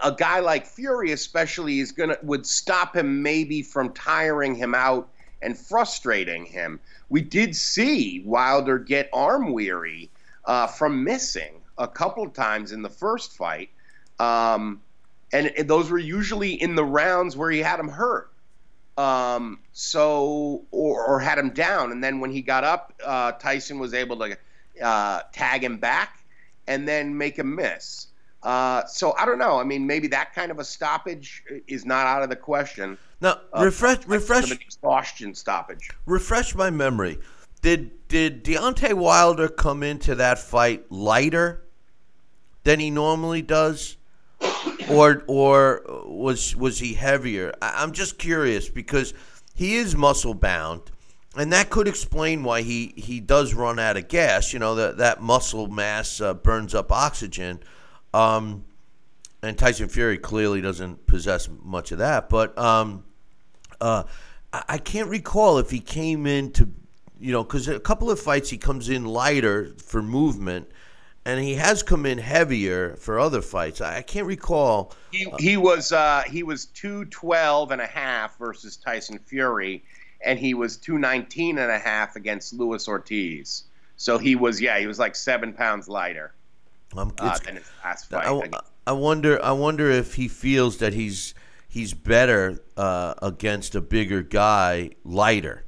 a guy like Fury, especially, is gonna would stop him maybe from tiring him out and frustrating him. We did see Wilder get arm weary uh, from missing a couple of times in the first fight, um, and, and those were usually in the rounds where he had him hurt. Um, so or, or had him down, and then when he got up, uh, Tyson was able to uh, tag him back and then make him miss. Uh, so I don't know. I mean, maybe that kind of a stoppage is not out of the question. Now, Uh, refresh like refresh sort of an exhaustion stoppage. refresh my memory. Did did Deontay Wilder come into that fight lighter than he normally does, or or was was he heavier? I, I'm just curious because he is muscle bound, and that could explain why he he does run out of gas. You know that that muscle mass uh, burns up oxygen. Um, and Tyson Fury clearly doesn't possess much of that, but um, uh, I, I can't recall if he came in to, you know, because a couple of fights he comes in lighter for movement, and he has come in heavier for other fights. I, I can't recall. He, he was uh, he was 212 and a half versus Tyson Fury, and he was 219 and a half against Luis Ortiz. So he was yeah he was like seven pounds lighter Um, uh, than his last fight. I, I wonder. I wonder if he feels that he's he's better uh, against a bigger guy, lighter.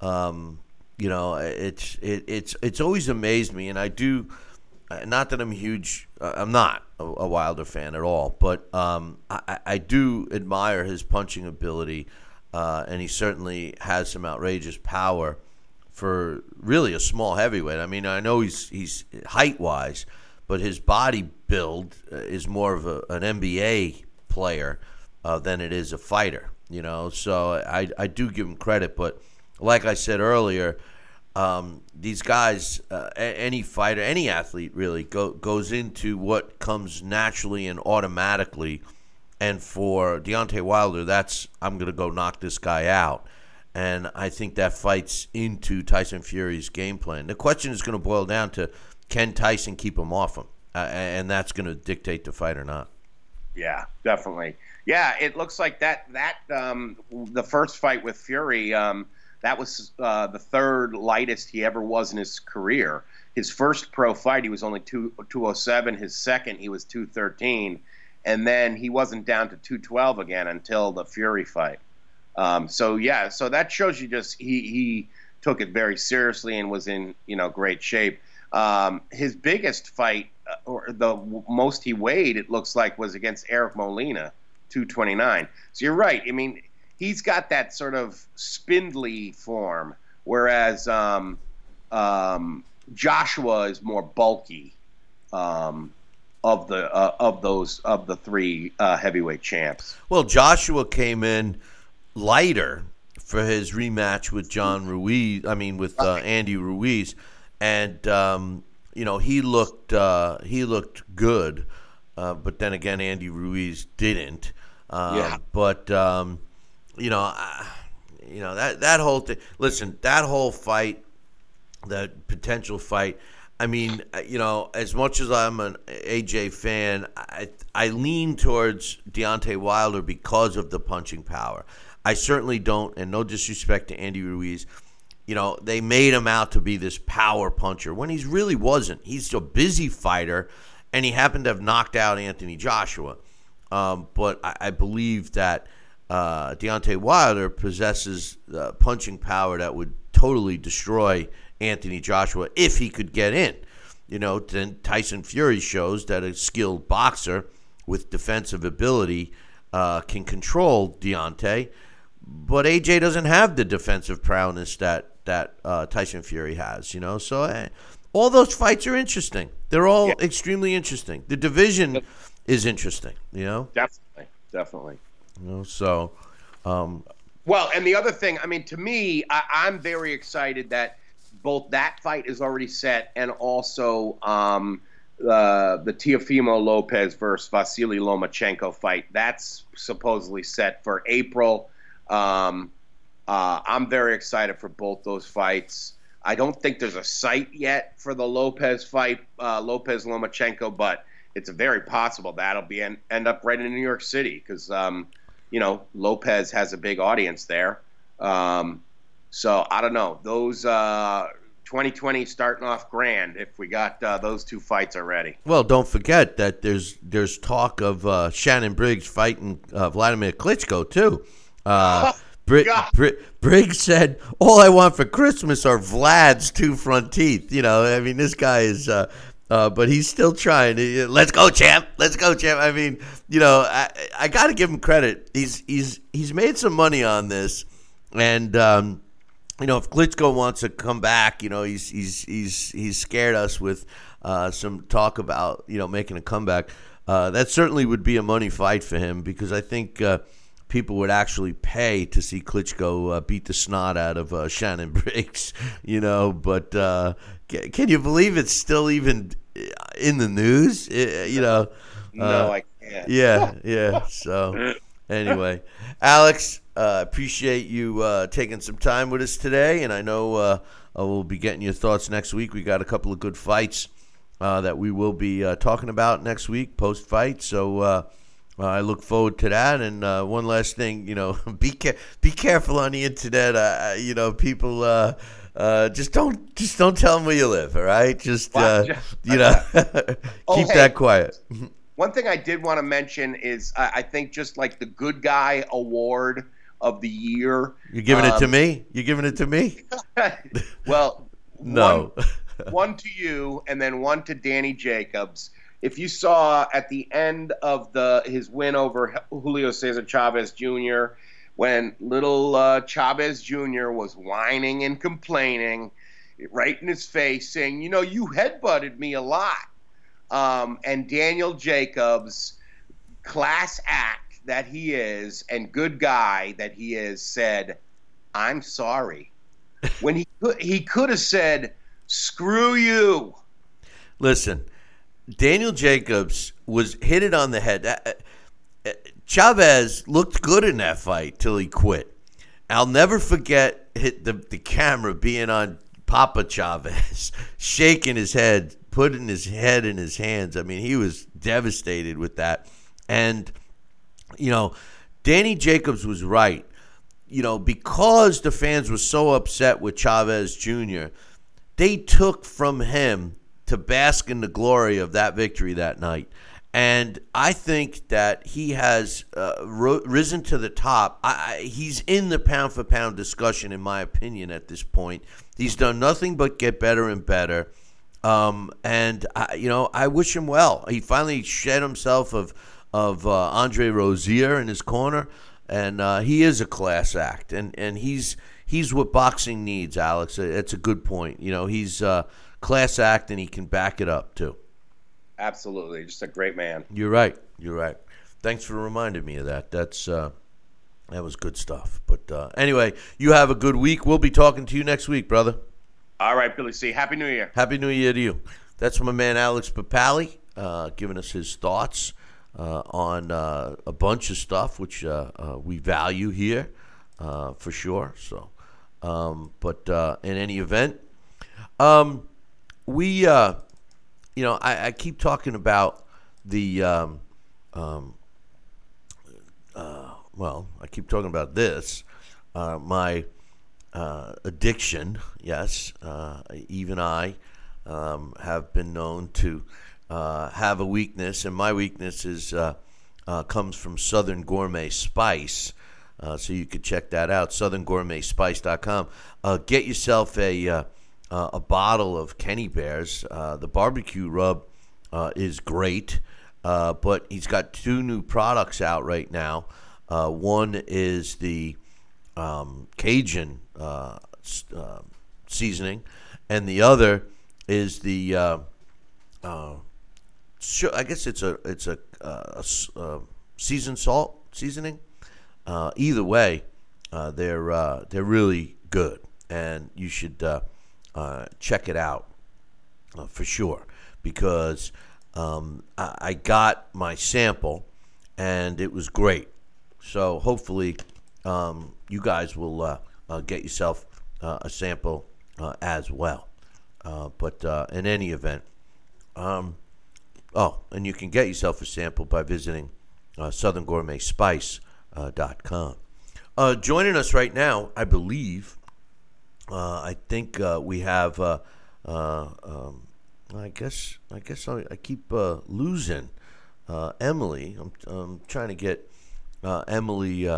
Um, you know, it's it, it's it's always amazed me, and I do. uh, Not that I'm huge. Uh, I'm not a, Wilder fan at all, but um, I, I- I do admire his punching ability, uh, and he certainly has some outrageous power for really a small heavyweight. I mean, I know he's he's height wise, but his body build uh, is more of a, an NBA player uh, than it is a fighter. You know, so I I do give him credit, but like I said earlier, um, these guys, uh, any fighter, any athlete really go, goes into what comes naturally and automatically. And for Deontay Wilder, that's I'm gonna go knock this guy out and I think that fights into Tyson Fury's game plan. The question is going to boil down to can Tyson keep him off him, uh, and that's going to dictate the fight or not. Yeah, definitely. Yeah, it looks like that that um, the first fight with Fury, um, That was uh, the third lightest he ever was in his career. His first pro fight, he was only two, 207. His second, he was 213. And then he wasn't down to 212 again until the Fury fight. Um, so, yeah, so that shows you just he, he took it very seriously and was in, you know, great shape. Um, his biggest fight, uh, or the most he weighed, it looks like, was against Eric Molina, 229. So you're right. I mean, he's got that sort of spindly form, whereas um, um, Joshua is more bulky um, of the uh, of those of the three uh, heavyweight champs. Well, Joshua came in lighter for his rematch with John Ruiz. I mean, with uh, Andy Ruiz, and um, you know he looked uh, he looked good, uh, but then again, Andy Ruiz didn't. Um, Yeah. But um, you know, I, you know that that whole thing. Listen, that whole fight, that potential fight. I mean, uh, you know, as much as I'm an AJ fan, I I lean towards Deontay Wilder because of the punching power. I certainly don't, and no disrespect to Andy Ruiz. You know, they made him out to be this power puncher when he really wasn't. He's a busy fighter, and he happened to have knocked out Anthony Joshua. Um, but I, I believe that uh, Deontay Wilder possesses uh, punching power that would totally destroy Anthony Joshua if he could get in. You know, then Tyson Fury shows that a skilled boxer with defensive ability uh, can control Deontay, but AJ doesn't have the defensive prowess that that uh, Tyson Fury has. You know, so eh, all those fights are interesting. They're all extremely interesting. The division is interesting. You know, Definitely, definitely. Know so. Um, Well, and the other thing, I mean, to me, I, I'm very excited that both that fight is already set and also um, uh, the Teofimo Lopez versus Vasily Lomachenko fight. That's supposedly set for April. Um, uh, I'm very excited for both those fights. I don't think there's a site yet for the Lopez fight, uh, Lopez Lomachenko, but it's very possible that'll be en- end up right in New York City because um, you know Lopez has a big audience there. Um, so I don't know those uh, 2020 starting off grand if we got uh, those two fights already. Well, don't forget that there's there's talk of uh, Shannon Briggs fighting uh, Vladimir Klitschko too. Uh, Bri- God. Bri- Briggs said, "All I want for Christmas are Vlad's two front teeth." You know, I mean, this guy is. Uh, but he's still trying. Let's go, champ! Let's go, champ! I mean, you know, I, I got to give him credit. He's he's he's made some money on this, and um, you know, if Klitschko wants to come back, you know, he's he's he's he's scared us with uh, some talk about you know making a comeback. Uh, that certainly would be a money fight for him because I think uh, people would actually pay to see Klitschko uh, beat the snot out of uh, Shannon Briggs. You know, but uh, ca- can you believe it's still even in the news? Uh, you know. no, I can't. Yeah, yeah. So, anyway, Alex, uh, appreciate you uh, taking some time with us today, and I know uh, uh, we'll be getting your thoughts next week. We got a couple of good fights uh, that we will be uh, talking about next week post fight. So. Uh, I look forward to that. And uh, one last thing, you know, be care- be careful on the internet. Uh, you know, people uh, uh, just don't just don't tell them where you live. All right, just uh, you know, Oh, keep hey. that quiet. One thing I did want to mention is I, I think just like the good guy award of the year. You're giving it to um, me? You're giving it to me? well, No. one, one to you, and then one to Danny Jacobs. If you saw at the end of the his win over Julio Cesar Chavez Jr., when little uh, Chavez Jr. was whining and complaining, right in his face, saying, "You know, you headbutted me a lot," um, and Daniel Jacobs, class act that he is, and good guy that he is, said, "I'm sorry." when he he could have said, "Screw you." Listen, Daniel Jacobs was hit it on the head. Uh, uh, Chavez looked good in that fight till he quit. I'll never forget hit the, the camera being on Papa Chavez, shaking his head, putting his head in his hands. I mean, he was devastated with that. And, you know, Danny Jacobs was right. you know, because the fans were so upset with Chavez Jr., they took from him to bask in the glory of that victory that night. And I think that he has uh, ro- risen to the top. I, I, he's in the pound for pound discussion, in my opinion, at this point. He's done nothing but get better and better. Um, and, I, you know, I wish him well. He finally shed himself of, of uh, Andre Rozier in his corner. And uh, he is a class act. And, and he's, he's what boxing needs, Alex. It's a good point. You know, he's uh, class act and he can back it up, too. Absolutely, just a great man. You're right. You're right. Thanks for reminding me of that. That's uh, that was good stuff. But uh, anyway, you have a good week. We'll be talking to you next week, brother. All right, Billy C. Happy New Year. Happy New Year to you. That's my man Alex Papali uh, giving us his thoughts uh, on uh, a bunch of stuff which uh, uh, we value here uh, for sure. So, um, but uh, in any event, um, we uh, you know, I, I keep talking about the, um, um, uh, well, I keep talking about this, uh, my uh, addiction. Yes, uh, even I um, have been known to uh, have a weakness, and my weakness is uh, comes from Southern Gourmet Spice. so you could check that out, southerngourmetspice.com. get yourself a uh, a bottle of Kenny Bears. Uh, the barbecue rub uh, is great, uh, but he's got two new products out right now. Uh, one is the um, Cajun uh, seasoning, and the other is the I guess it's a it's a, a, a seasoned salt seasoning. either way, they're they're really good, and you should uh, check it out uh, for sure because um, I, I, got my sample and it was great. So hopefully um, you guys will uh, uh get yourself uh, a sample as well. but in any event, um, oh, and you can get yourself a sample by visiting uh, southerngourmetspice.com. joining us right now, I believe, uh, Uh, I think uh, we have. Uh, uh, um, I guess. I guess I, I keep uh, losing uh, Emily. I'm, I'm, trying to get uh, Emily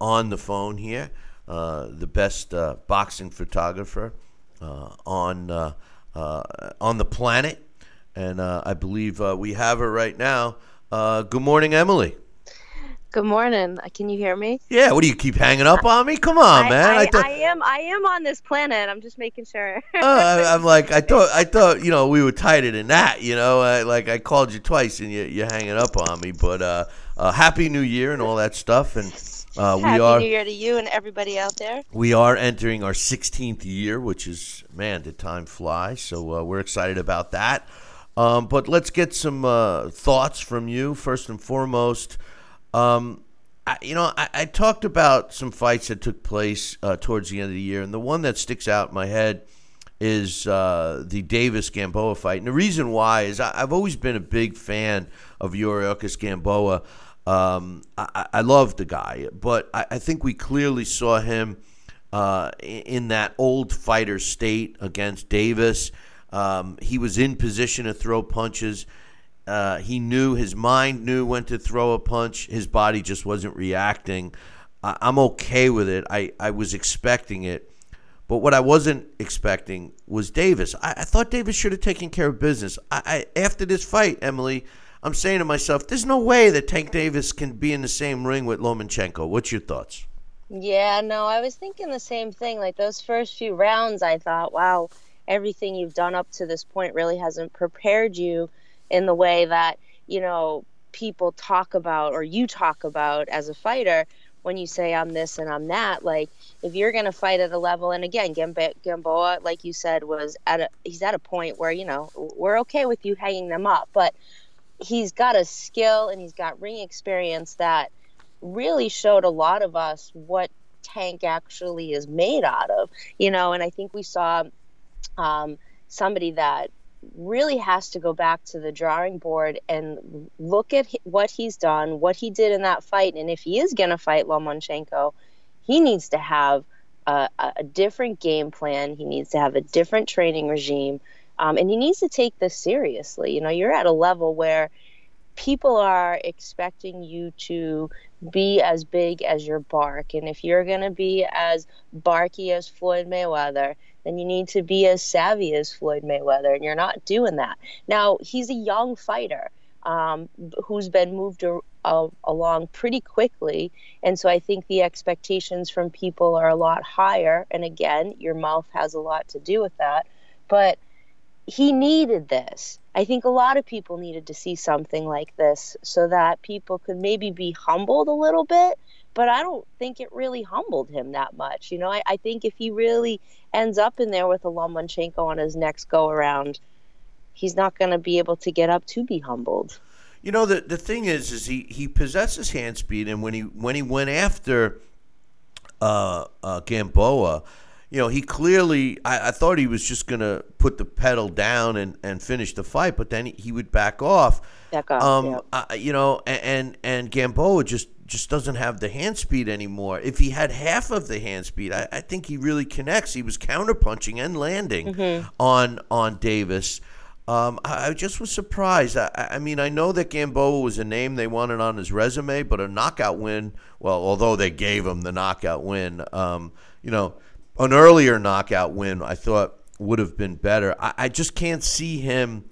on the phone here. the best boxing photographer on on the planet, and I believe we have her right now. good morning, Emily. Good morning. Uh, can you hear me? Yeah. What do you keep hanging up on me? Come on, I, man. I, I, thought... I, am. I am on this planet. I'm just making sure. uh, I, am like, I thought. I thought you know we were tighter than that. You know, I, like I called you twice and you, you're hanging up on me. But uh, uh, happy New Year and all that stuff. And uh, we happy are New Year to you and everybody out there. We are entering our 16th year, which is man, did time fly? So uh, we're excited about that. Um, but let's get some uh, thoughts from you first and foremost. Um, I, you know, I, I, talked about some fights that took place uh, towards the end of the year, and the one that sticks out in my head is uh, the Davis Gamboa fight. And the reason why is I, have always been a big fan of Yuriorkis Gamboa. Um, I, I love the guy, but I, I think we clearly saw him uh, in that old fighter state against Davis. Um, he was in position to throw punches. Uh, he knew his mind knew when to throw a punch. His body just wasn't reacting. I, am okay with it. I, I was expecting it. But what I wasn't expecting was Davis. I, I thought Davis should have taken care of business. I, I, after this fight, Emily, I'm saying to myself, there's no way that Tank Davis can be in the same ring with Lomachenko. What's your thoughts? Yeah, no, I was thinking the same thing. Like those first few rounds, I thought, wow, everything you've done up to this point really hasn't prepared you in the way that you know people talk about or you talk about as a fighter when you say I'm this and I'm that. Like if you're gonna fight at a level, and again, Gamboa, like you said, was at a he's at a point where you know we're okay with you hanging them up, but he's got a skill and he's got ring experience that really showed a lot of us what Tank actually is made out of, you know. And I think we saw um, somebody that really has to go back to the drawing board and look at what he's done, what he did in that fight, and if he is going to fight Lomachenko, he needs to have a, a different game plan. He needs to have a different training regime. Um, and he needs to take this seriously. You know, you're at a level where people are expecting you to be as big as your bark. And if you're going to be as barky as Floyd Mayweather, then you need to be as savvy as Floyd Mayweather. And you're not doing that. Now, he's a young fighter um, who's been moved a, a, along pretty quickly. And so I think the expectations from people are a lot higher. And again, your mouth has a lot to do with that. But he needed this. I think a lot of people needed to see something like this so that people could maybe be humbled a little bit. But I don't think it really humbled him that much. You know, I, I think if he really ends up in there with a Lomachenko on his next go around, he's not going to be able to get up to be humbled. You know, the the thing is, is he he possesses hand speed, and when he when he went after uh, uh, Gamboa, you know, he clearly, I, I thought he was just going to put the pedal down and, and finish the fight, but then he, would back off. Back off, um, yeah. uh, you know, and, and and Gamboa just just doesn't have the hand speed anymore. If he had half of the hand speed, I, I think he really connects. He was counterpunching and landing Mm-hmm. on on Davis. Um, I, I just was surprised. I, I mean, I know that Gamboa was a name they wanted on his resume, but a knockout win. Well, although they gave him the knockout win, um, you know, an earlier knockout win I thought would have been better. I, I just can't see him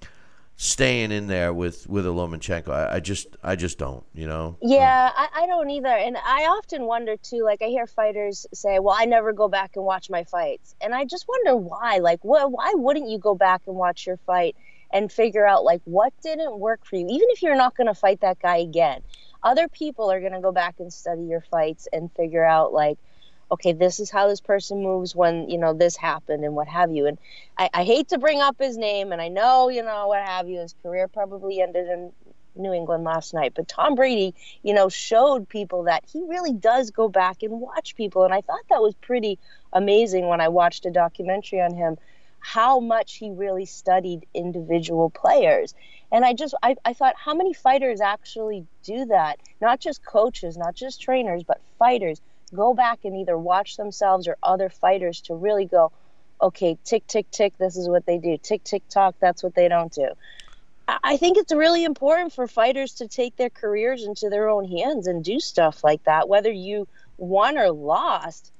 staying in there with with a Lomachenko. I, I just I just don't. You know. Yeah, I, I don't either. And I often wonder too, like I hear fighters say, Well, I never go back and watch my fights. And I just wonder why. Like what why wouldn't you go back and watch your fight and figure out like what didn't work for you? Even if you're not gonna fight that guy again. Other people are gonna go back and study your fights and figure out like okay, this is how this person moves when, you know, this happened and what have you. And I, I hate to bring up his name and I know, you know, what have you, his career probably ended in New England last night. But Tom Brady, you know, showed people that he really does go back and watch people. And I thought that was pretty amazing when I watched a documentary on him, how much he really studied individual players. And I just, I, I thought, how many fighters actually do that? Not just coaches, not just trainers, but fighters go back and either watch themselves or other fighters to really go, okay, tick, tick, tick, this is what they do. Tick, tick, tock, that's what they don't do. I think it's really important for fighters to take their careers into their own hands and do stuff like that, whether you won or lost.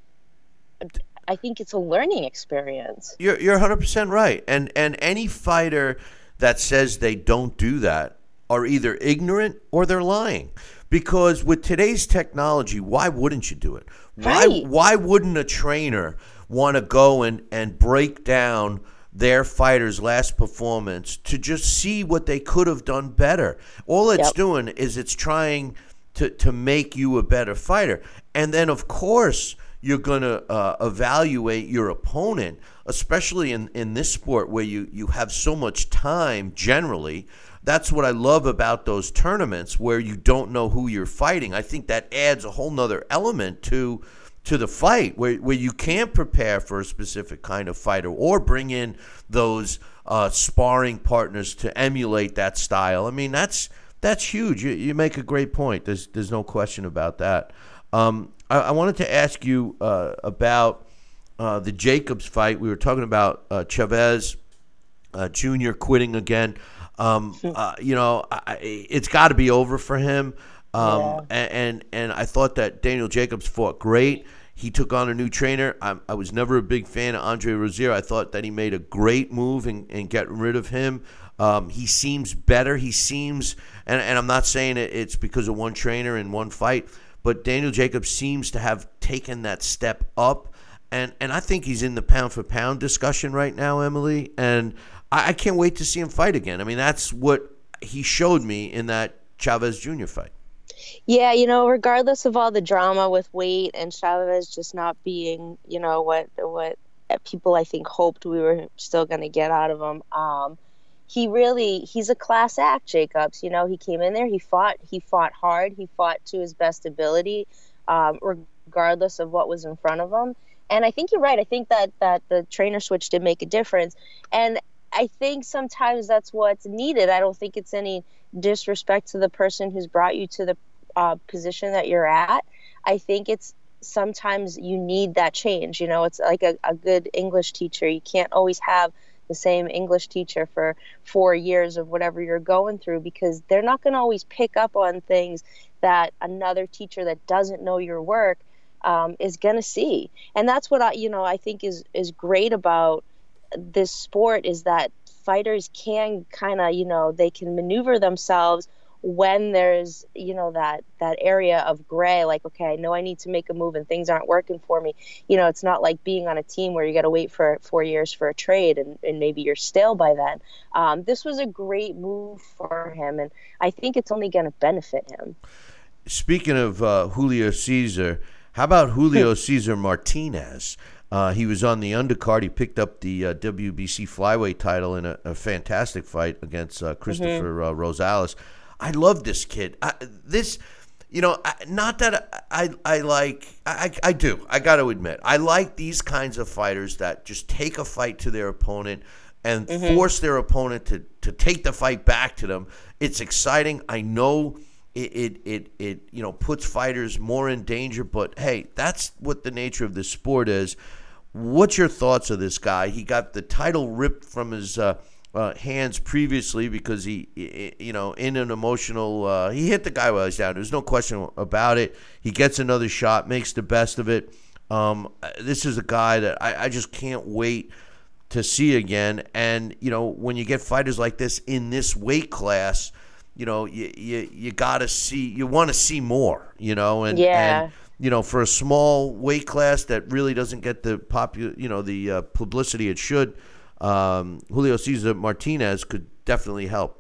I think it's a learning experience. You're you're 100% right. And and any fighter that says they don't do that are either ignorant or they're lying. Because with today's technology, why wouldn't you do it? Why Right. why wouldn't a trainer want to go and and break down their fighter's last performance to just see what they could have done better? All it's Yep. doing is it's trying to, to make you a better fighter. And then, of course, you're going to uh, evaluate your opponent, especially in, in this sport where you, you have so much time generally. That's what I love about those tournaments where you don't know who you're fighting. I think that adds a whole nother element to to the fight where, where you can't prepare for a specific kind of fighter or bring in those uh, sparring partners to emulate that style. I mean, that's that's huge. You, you make a great point. There's there's no question about that. Um, I, I wanted to ask you uh, about uh, the Jacobs fight. We were talking about uh, Chavez uh, Jr. quitting again. Um, uh, you know, I, it's got to be over for him. Um, Yeah. and, and and I thought that Daniel Jacobs fought great. He took on a new trainer. I, I was never a big fan of Andre Rozier. I thought that he made a great move in, in getting rid of him. Um, he seems better. He seems, and, and I'm not saying it, it's because of one trainer in one fight, but Daniel Jacobs seems to have taken that step up. And, and I think he's in the pound for pound discussion right now, Emily. And I, I can't wait to see him fight again. I mean, that's what he showed me in that Chavez Jr. fight. Yeah, you know, regardless of all the drama with weight and Chavez just not being, you know, what what people I think hoped we were still going to get out of him, um, he really he's a class act, Jacobs. You know, he came in there, he fought, he fought hard, he fought to his best ability, um, regardless of what was in front of him. And I think you're right. I think that that the trainer switch did make a difference, and I think sometimes that's what's needed. I don't think it's any disrespect to the person who's brought you to the uh, position that you're at. I think it's sometimes you need that change. You know, it's like a, a good English teacher. You can't always have the same English teacher for four years of whatever you're going through because they're not going to always pick up on things that another teacher that doesn't know your work um, is going to see. And that's what I, you know, I think is is great about this sport is that fighters can kind of, you know, they can maneuver themselves when there's you know that that area of gray like okay i know i need to make a move and things aren't working for me. You know it's not like being on a team where you got to wait for four years for a trade and, and maybe you're stale by then. Um, this was a great move for him and i think it's only going to benefit him. Speaking of uh, julio cesar how about julio cesar martinez uh, he was on the undercard. He picked up the uh, WBC flyweight title in a, a fantastic fight against uh, Cristofer mm-hmm. Rosales. I love this kid. I, this, you know, I, not that I, I like, I, I do. I got to admit, I like these kinds of fighters that just take a fight to their opponent and mm-hmm. force their opponent to, to take the fight back to them. It's exciting. I know it, it, it, it, you know, puts fighters more in danger, but hey, that's what the nature of this sport is. What's your thoughts of this guy? He got the title ripped from his. Uh, uh, hands previously because he, you know, in an emotional, uh, he hit the guy while he's down. There's no question about it. He gets another shot, makes the best of it. Um, this is a guy that I, I just can't wait to see again. And you know, when you get fighters like this in this weight class, you know, you you, you got to see, you want to see more. You know, and yeah. And, you know, for a small weight class that really doesn't get the popu- you know, the uh, publicity it should um, Julio Cesar Martinez could definitely help.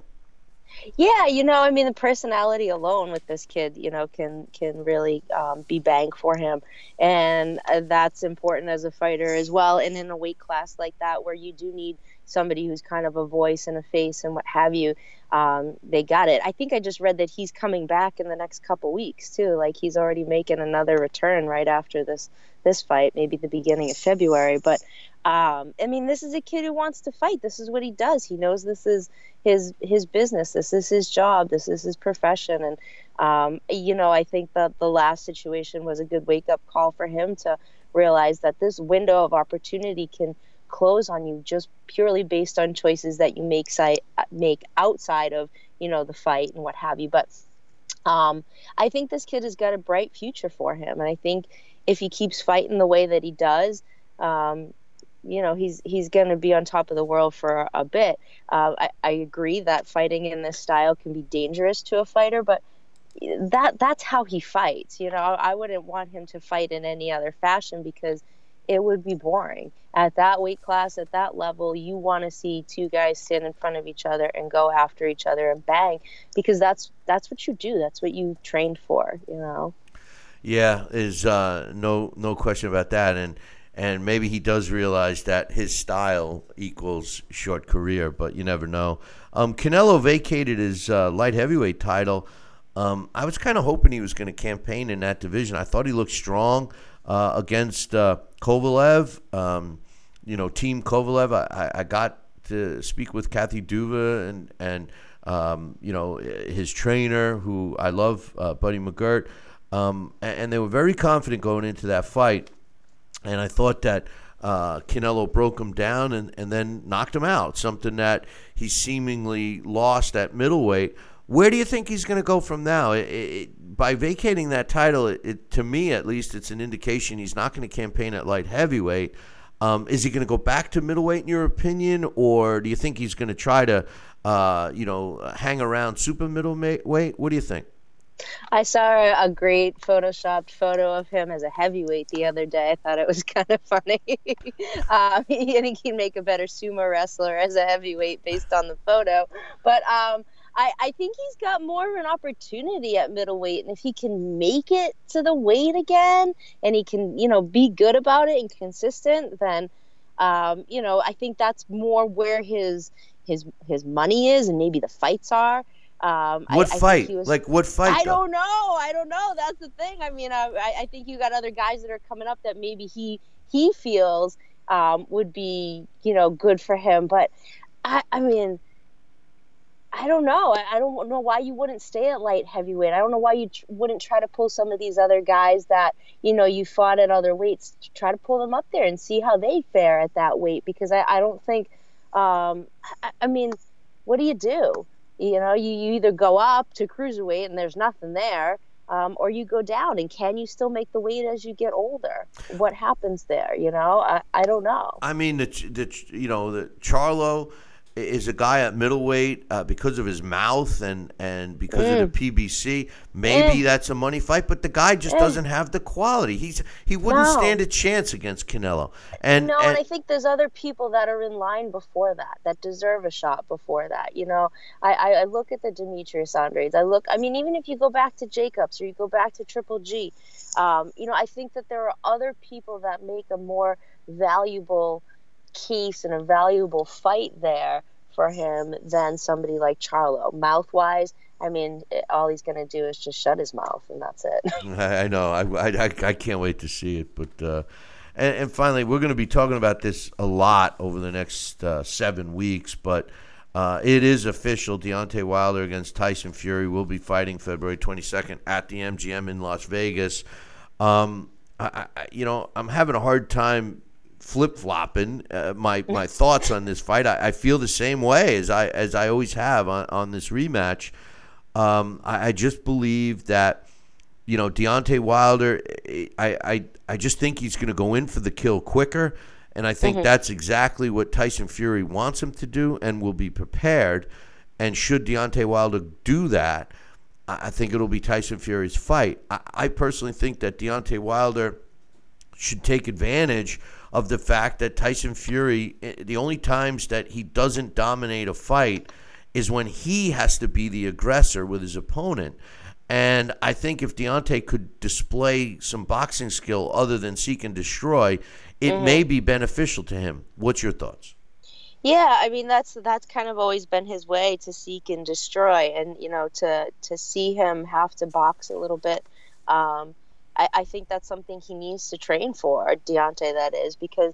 Yeah, you know, I mean, the personality alone with this kid, you know, can can really um, be bang for him, and uh, that's important as a fighter as well. And in a weight class like that, where you do need somebody who's kind of a voice and a face and what have you, um, they got it. I think I just read that he's coming back in the next couple weeks too. Like he's already making another return right after this this fight, maybe the beginning of February. But um, I mean, this is a kid who wants to fight. This is what he does. He knows this is his his business. This is his job. This is his profession. And um, you know, I think that the last situation was a good wake up call for him to realize that this window of opportunity can close on you just purely based on choices that you make site make outside of you know the fight and what have you. But um, I think this kid has got a bright future for him, and I think if he keeps fighting the way that he does. Um, you know he's he's going to be on top of the world for a, a bit. Uh, I, I agree that fighting in this style can be dangerous to a fighter, but that that's how he fights. You know, I wouldn't want him to fight in any other fashion because it would be boring. At that weight class, at that level, you want to see two guys stand in front of each other and go after each other and bang because that's that's what you do. That's what you trained for. You know. Yeah, is uh, no no question about that, and and maybe he does realize that his style equals short career, but you never know. Um, Canelo vacated his uh, light heavyweight title. Um, I was kind of hoping he was going to campaign in that division. I thought he looked strong uh, against uh, Kovalev. Um, you know, Team Kovalev. I, I got to speak with Kathy Duva and and um, you know his trainer, who I love, uh, Buddy McGirt, um, and, and they were very confident going into that fight and I thought that uh, Canelo broke him down and, and then knocked him out, something that he seemingly lost at middleweight. Where do you think he's going to go from now? It, it, by vacating that title, it, to me at least, it's an indication he's not going to campaign at light heavyweight. Um, is he going to go back to middleweight, in your opinion, or do you think he's going to try to, uh, you know, hang around super middleweight? What do you think? I saw a great photoshopped photo of him as a heavyweight the other day. I thought it was kind of funny. um, I think he'd make a better sumo wrestler as a heavyweight based on the photo. But um, I, I think he's got more of an opportunity at middleweight. And if he can make it to the weight again and he can, you know, be good about it and consistent, then, um, you know, I think that's more where his his his money is and maybe the fights are. Um, what I, fight? I was, like what fight? I don't know. I don't know. That's the thing. I mean, I, I think you got other guys that are coming up that maybe he he feels um, would be you know good for him. But I, I mean, I don't know. I, don't know why you wouldn't stay at light heavyweight. I don't know why you tr- wouldn't try to pull some of these other guys that you know you fought at other weights. Try to pull them up there and see how they fare at that weight because I, I don't think. Um, I, I mean, what do you do? You know, you, you either go up to cruiserweight and there's nothing there, um, or you go down. And can you still make the weight as you get older? What happens there? You know, I, I don't know. I mean, the, the you know the Charlo is a guy at middleweight uh, because of his mouth and and because Mm. of the PBC. Maybe that's a money fight, but the guy just doesn't have the quality. He's he wouldn't No. stand a chance against Canelo. And no, and, and I think there's other people that are in line before that that deserve a shot before that. You know, I, I, I look at the Demetrius Andrades. I look. I mean, even if you go back to Jacobs or you go back to Triple G, um, you know, I think that there are other people that make a more valuable case and a valuable fight there for him than somebody like Charlo. Mouth wise, I mean, it, all he's going to do is just shut his mouth, and that's it. I I know. I, I, I- can't wait to see it. But uh, and, and finally, we're going to be talking about this a lot over the next uh, seven weeks. But uh, it is official. Deontay Wilder against Tyson Fury will be fighting February 22nd at the MGM in Las Vegas. Um, I, I, you know, I'm having a hard time flip flopping uh, my my thoughts on this fight. I, I feel the same way as I as I always have on, on this rematch. Um, I, I just believe that you know Deontay Wilder. I I, I just think he's going to go in for the kill quicker, and I think that's exactly what Tyson Fury wants him to do, and will be prepared. And should Deontay Wilder do that, I I think it'll be Tyson Fury's fight. I, I personally think that Deontay Wilder should take advantage of the fact that Tyson Fury, eh, the only times that he doesn't dominate a fight is when he has to be the aggressor with his opponent. And I think if Deontay could display some boxing skill other than seek and destroy, it may be beneficial to him. What's your thoughts? Yeah, I mean that's that's kind of always been his way to seek and destroy, and you know to to see him have to box a little bit. Um, I, I think that's something he needs to train for, Deontay. That is because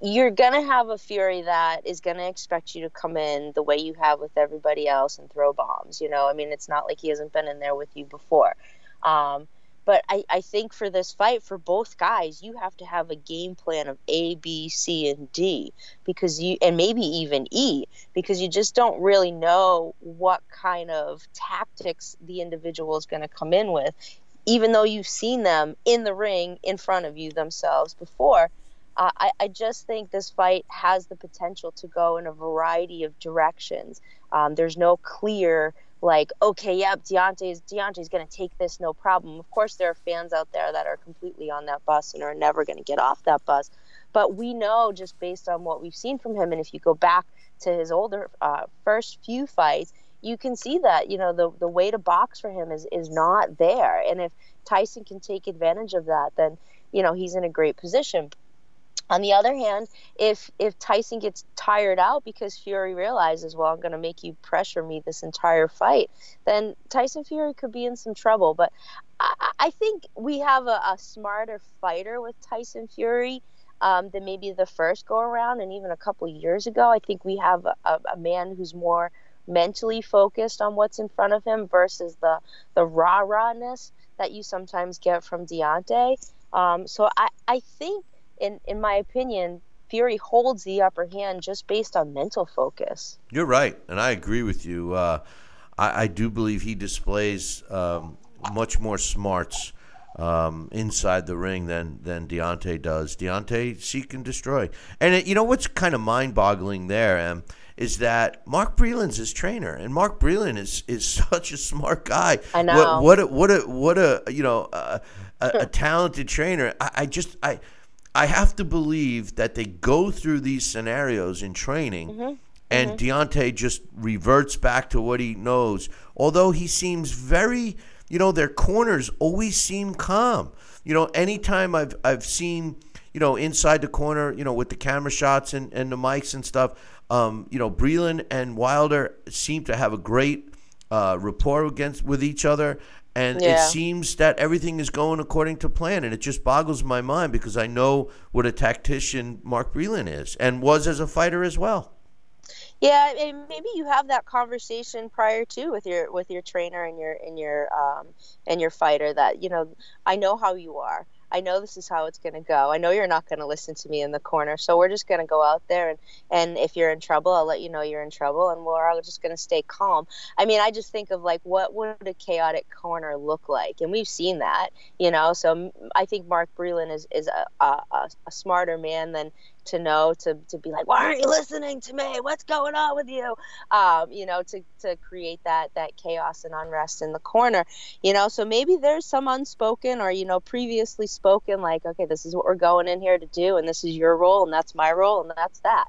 you're gonna have a Fury that is gonna expect you to come in the way you have with everybody else and throw bombs. You know, I mean it's not like he hasn't been in there with you before. Um, but I, I think for this fight, for both guys, you have to have a game plan of A, B, C, and D because you, and maybe even E, because you just don't really know what kind of tactics the individual is going to come in with, even though you've seen them in the ring in front of you themselves before. Uh, I, I just think this fight has the potential to go in a variety of directions. Um, there's no clear like, okay, yep, Deontay's Deontay's gonna take this no problem. Of course, there are fans out there that are completely on that bus and are never gonna get off that bus. But we know just based on what we've seen from him, and if you go back to his older uh, first few fights, you can see that you know the the way to box for him is is not there. And if Tyson can take advantage of that, then you know he's in a great position. On the other hand, if if Tyson gets tired out because Fury realizes, well, I'm going to make you pressure me this entire fight, then Tyson Fury could be in some trouble. But I, I think we have a, a smarter fighter with Tyson Fury um, than maybe the first go around, and even a couple years ago. I think we have a, a, a man who's more mentally focused on what's in front of him versus the the rah rahness that you sometimes get from Deontay. Um, so I, I think in in my opinion, Fury holds the upper hand just based on mental focus. You're right, and I agree with you. Uh, I, I do believe he displays um, much more smarts um, inside the ring than than Deontay does. Deontay seek and destroy, and it, you know what's kind of mind-boggling there um, is that Mark Breland's his trainer, and Mark Breland is is such a smart guy. I know. What, what a what a what a you know uh, a, a talented trainer. I, I just I. I have to believe that they go through these scenarios in training, and Deontay just reverts back to what he knows. Although he seems very, you know, their corners always seem calm. You know, anytime I've I've seen, you know, inside the corner, you know, with the camera shots and, and the mics and stuff, um, you know, Breland and Wilder seem to have a great uh, rapport against with each other. And it seems that everything is going according to plan, and it just boggles my mind because I know what a tactician Mark Breland is and was as a fighter as well. Yeah, and maybe you have that conversation prior to with your with your trainer and your and your um and your fighter that you know I know how you are. I know this is how it's going to go. I know you're not going to listen to me in the corner, so we're just going to go out there and and if you're in trouble, I'll let you know you're in trouble, and we're all just going to stay calm. I mean, I just think of like what would a chaotic corner look like, and we've seen that, you know. So I think Mark Breland is is a, a, a smarter man than to know to, to be like why aren't you listening to me? What's going on with you? Um, you know to, to create that that chaos and unrest in the corner you know? So maybe there's some unspoken or you know previously spoken like okay this is what we're going in here to do and this is your role and that's my role and that's that.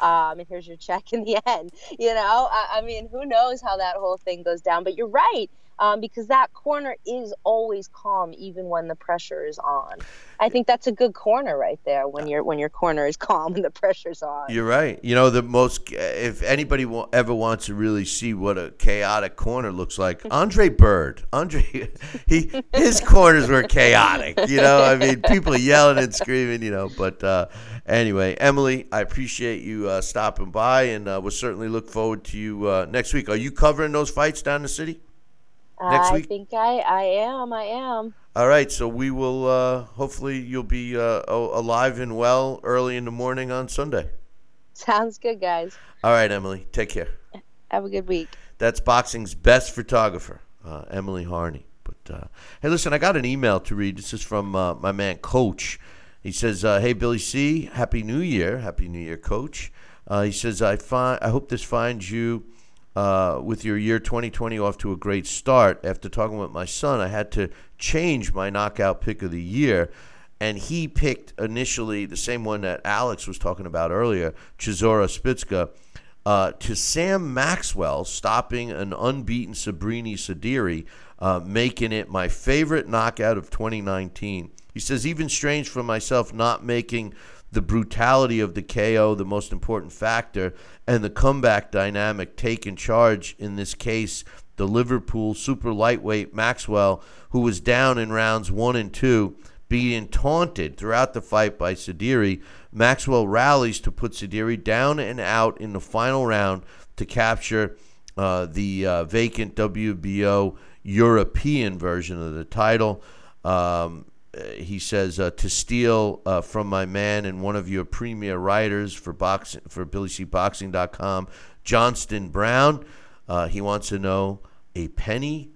Um, and here's your check in the end you know? I, I mean who knows how that whole thing goes down but you're right um, because that corner is always calm even when the pressure is on. I think that's a good corner right there when your when your corner is calm and the pressure's on. You're right. You know the most if anybody ever wants to really see what a chaotic corner looks like, Andre Bird. Andre he his corners were chaotic, you know? I mean, people yelling and screaming, you know, but uh, anyway, Emily, I appreciate you uh, stopping by and uh, we'll certainly look forward to you uh, next week. Are you covering those fights down the city? Next I week? think I, I am. I am. All right, so we will. Uh, hopefully, you'll be uh, alive and well early in the morning on Sunday. Sounds good, guys. All right, Emily. Take care. Have a good week. That's boxing's best photographer, uh, Emily Harney. But uh, hey, listen, I got an email to read. This is from uh, my man Coach. He says, uh, "Hey Billy C, Happy New Year, Happy New Year, Coach." he says, "I find I hope this finds you." Uh, with your year 2020 off to a great start. After talking with my son, I had to change my knockout pick of the year. And he picked initially the same one that Alex was talking about earlier, Chisora Szpilka, uh, to Sam Maxwell stopping an unbeaten Sabrini Sediri, uh, making it my favorite knockout of 2019. He says, even strange for myself not making the brutality of the KO the most important factor, and the comeback dynamic taking charge in this case. The Liverpool super lightweight Maxwell, who was down in rounds one and two, being taunted throughout the fight by Sediri. Maxwell rallies to put Sediri down and out in the final round to capture uh, the uh, vacant WBO European version of the title. Um, he says uh, to steal uh, from my man and one of your premier writers for boxing for BillyCBoxing.com, Johnston Brown. Uh, he wants to know a penny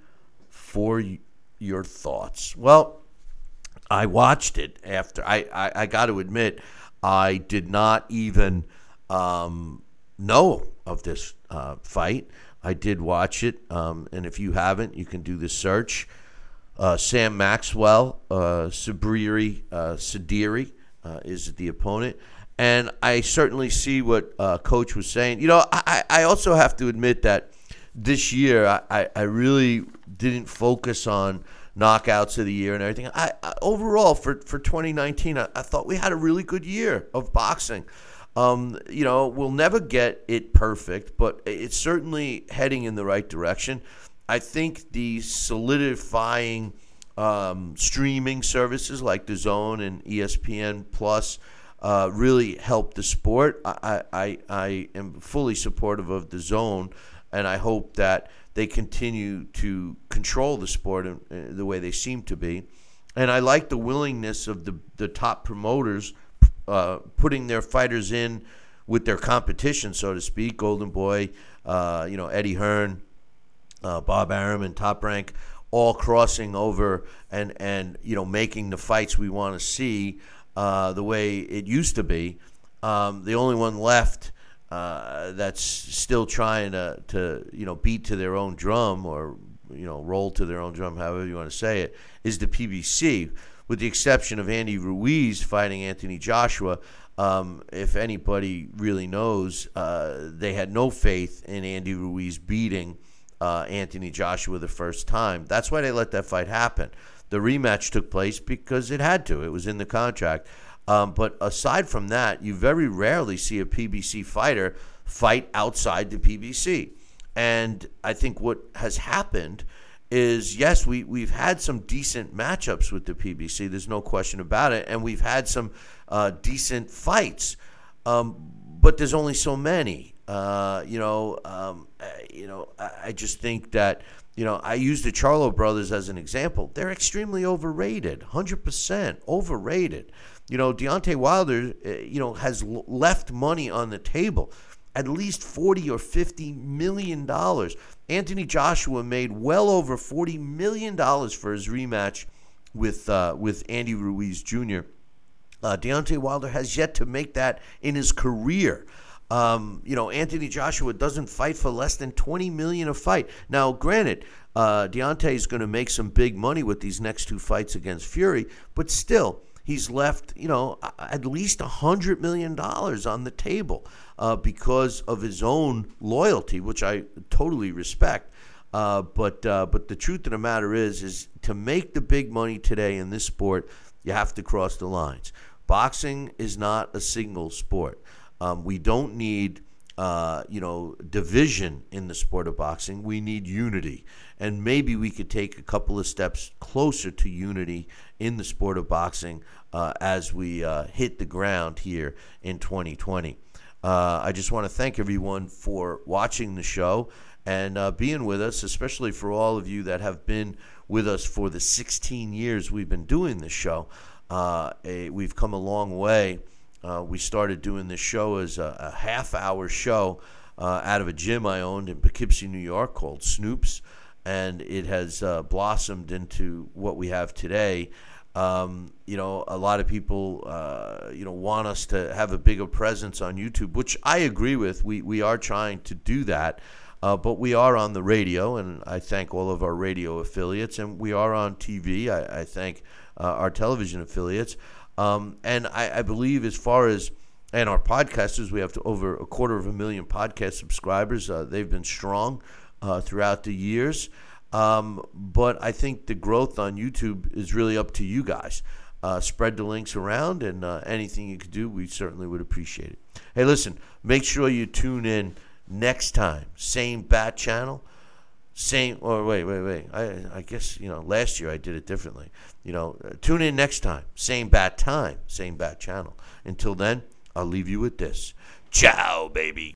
for y- your thoughts. Well, I watched it after. I I, I got to admit, I did not even um, know of this uh, fight. I did watch it, um, and if you haven't, you can do the search uh, Sam Maxwell, uh, Sabiri uh, Sediri uh, is the opponent. And I certainly see what uh, Coach was saying. You know, I, I also have to admit that this year I, I really didn't focus on knockouts of the year and everything. I, I overall for, for 2019, I, I, thought we had a really good year of boxing. Um, you know, we'll never get it perfect, but it's certainly heading in the right direction. I think the solidifying um, streaming services like DAZN and ESPN Plus uh, really helped the sport. I, I, I am fully supportive of DAZN, and I hope that they continue to control the sport in, in the way they seem to be. And I like the willingness of the, the top promoters uh, putting their fighters in with their competition, so to speak. Golden Boy, uh, you know, Eddie Hearn, uh, Bob Arum and Top Rank all crossing over and and you know making the fights we want to see uh, the way it used to be. Um, the only one left uh, that's still trying to to you know beat to their own drum or you know roll to their own drum, however you want to say it, is the PBC. With the exception of Andy Ruiz fighting Anthony Joshua, um, if anybody really knows, uh, they had no faith in Andy Ruiz beating uh, Anthony Joshua the first time. That's why they let that fight happen. The rematch took place because it had to, it was in the contract. Um, but aside from that, you very rarely see a PBC fighter fight outside the PBC. And I think what has happened is yes, we, we've had some decent matchups with the PBC. There's no question about it. And we've had some uh, decent fights. Um, but there's only so many. Uh, you know, um, uh, you know, I, I just think that you know I use the Charlo brothers as an example. They're extremely overrated, hundred percent overrated. You know, Deontay Wilder, uh, you know, has left money on the table, at least forty or fifty million dollars. Anthony Joshua made well over forty million dollars for his rematch with uh, with Andy Ruiz Jr. Uh, Deontay Wilder has yet to make that in his career. Um, you know, Anthony Joshua doesn't fight for less than 20 million a fight. Now, granted, uh, Deontay is going to make some big money with these next two fights against Fury, but still, he's left, you know, at least $100 million on the table uh, because of his own loyalty, which I totally respect. Uh, but uh, but the truth of the matter is, is to make the big money today in this sport, you have to cross the lines. Boxing is not a single sport. Um, we don't need, uh, you know, division in the sport of boxing. We need unity, and maybe we could take a couple of steps closer to unity in the sport of boxing uh, as we uh, hit the ground here in 2020. Uh, I just want to thank everyone for watching the show and uh, being with us, especially for all of you that have been with us for the 16 years we've been doing this show. Uh, a, we've come a long way. Uh, we started doing this show as a, a half hour show uh, out of a gym I owned in Poughkeepsie, New York called Snoop's, and it has uh, blossomed into what we have today. Um, you know, a lot of people, uh, you know, want us to have a bigger presence on YouTube, which I agree with. We we are trying to do that. Uh, but we are on the radio, and I thank all of our radio affiliates, and we are on TV. I, I thank uh, our television affiliates. Um, and I, I, believe, as far as and our podcasters, we have to, over a quarter of a million podcast subscribers. Uh, they've been strong uh, throughout the years. Um, but I think the growth on YouTube is really up to you guys. Uh, spread the links around, and uh, anything you could do, we certainly would appreciate it. Hey, listen, make sure you tune in next time. Same bat channel. Same, or wait, wait, wait. I, I guess, you know, last year I did it differently. You know, uh, tune in next time. Same bat time, same bat channel. Until then, I'll leave you with this. Ciao, baby.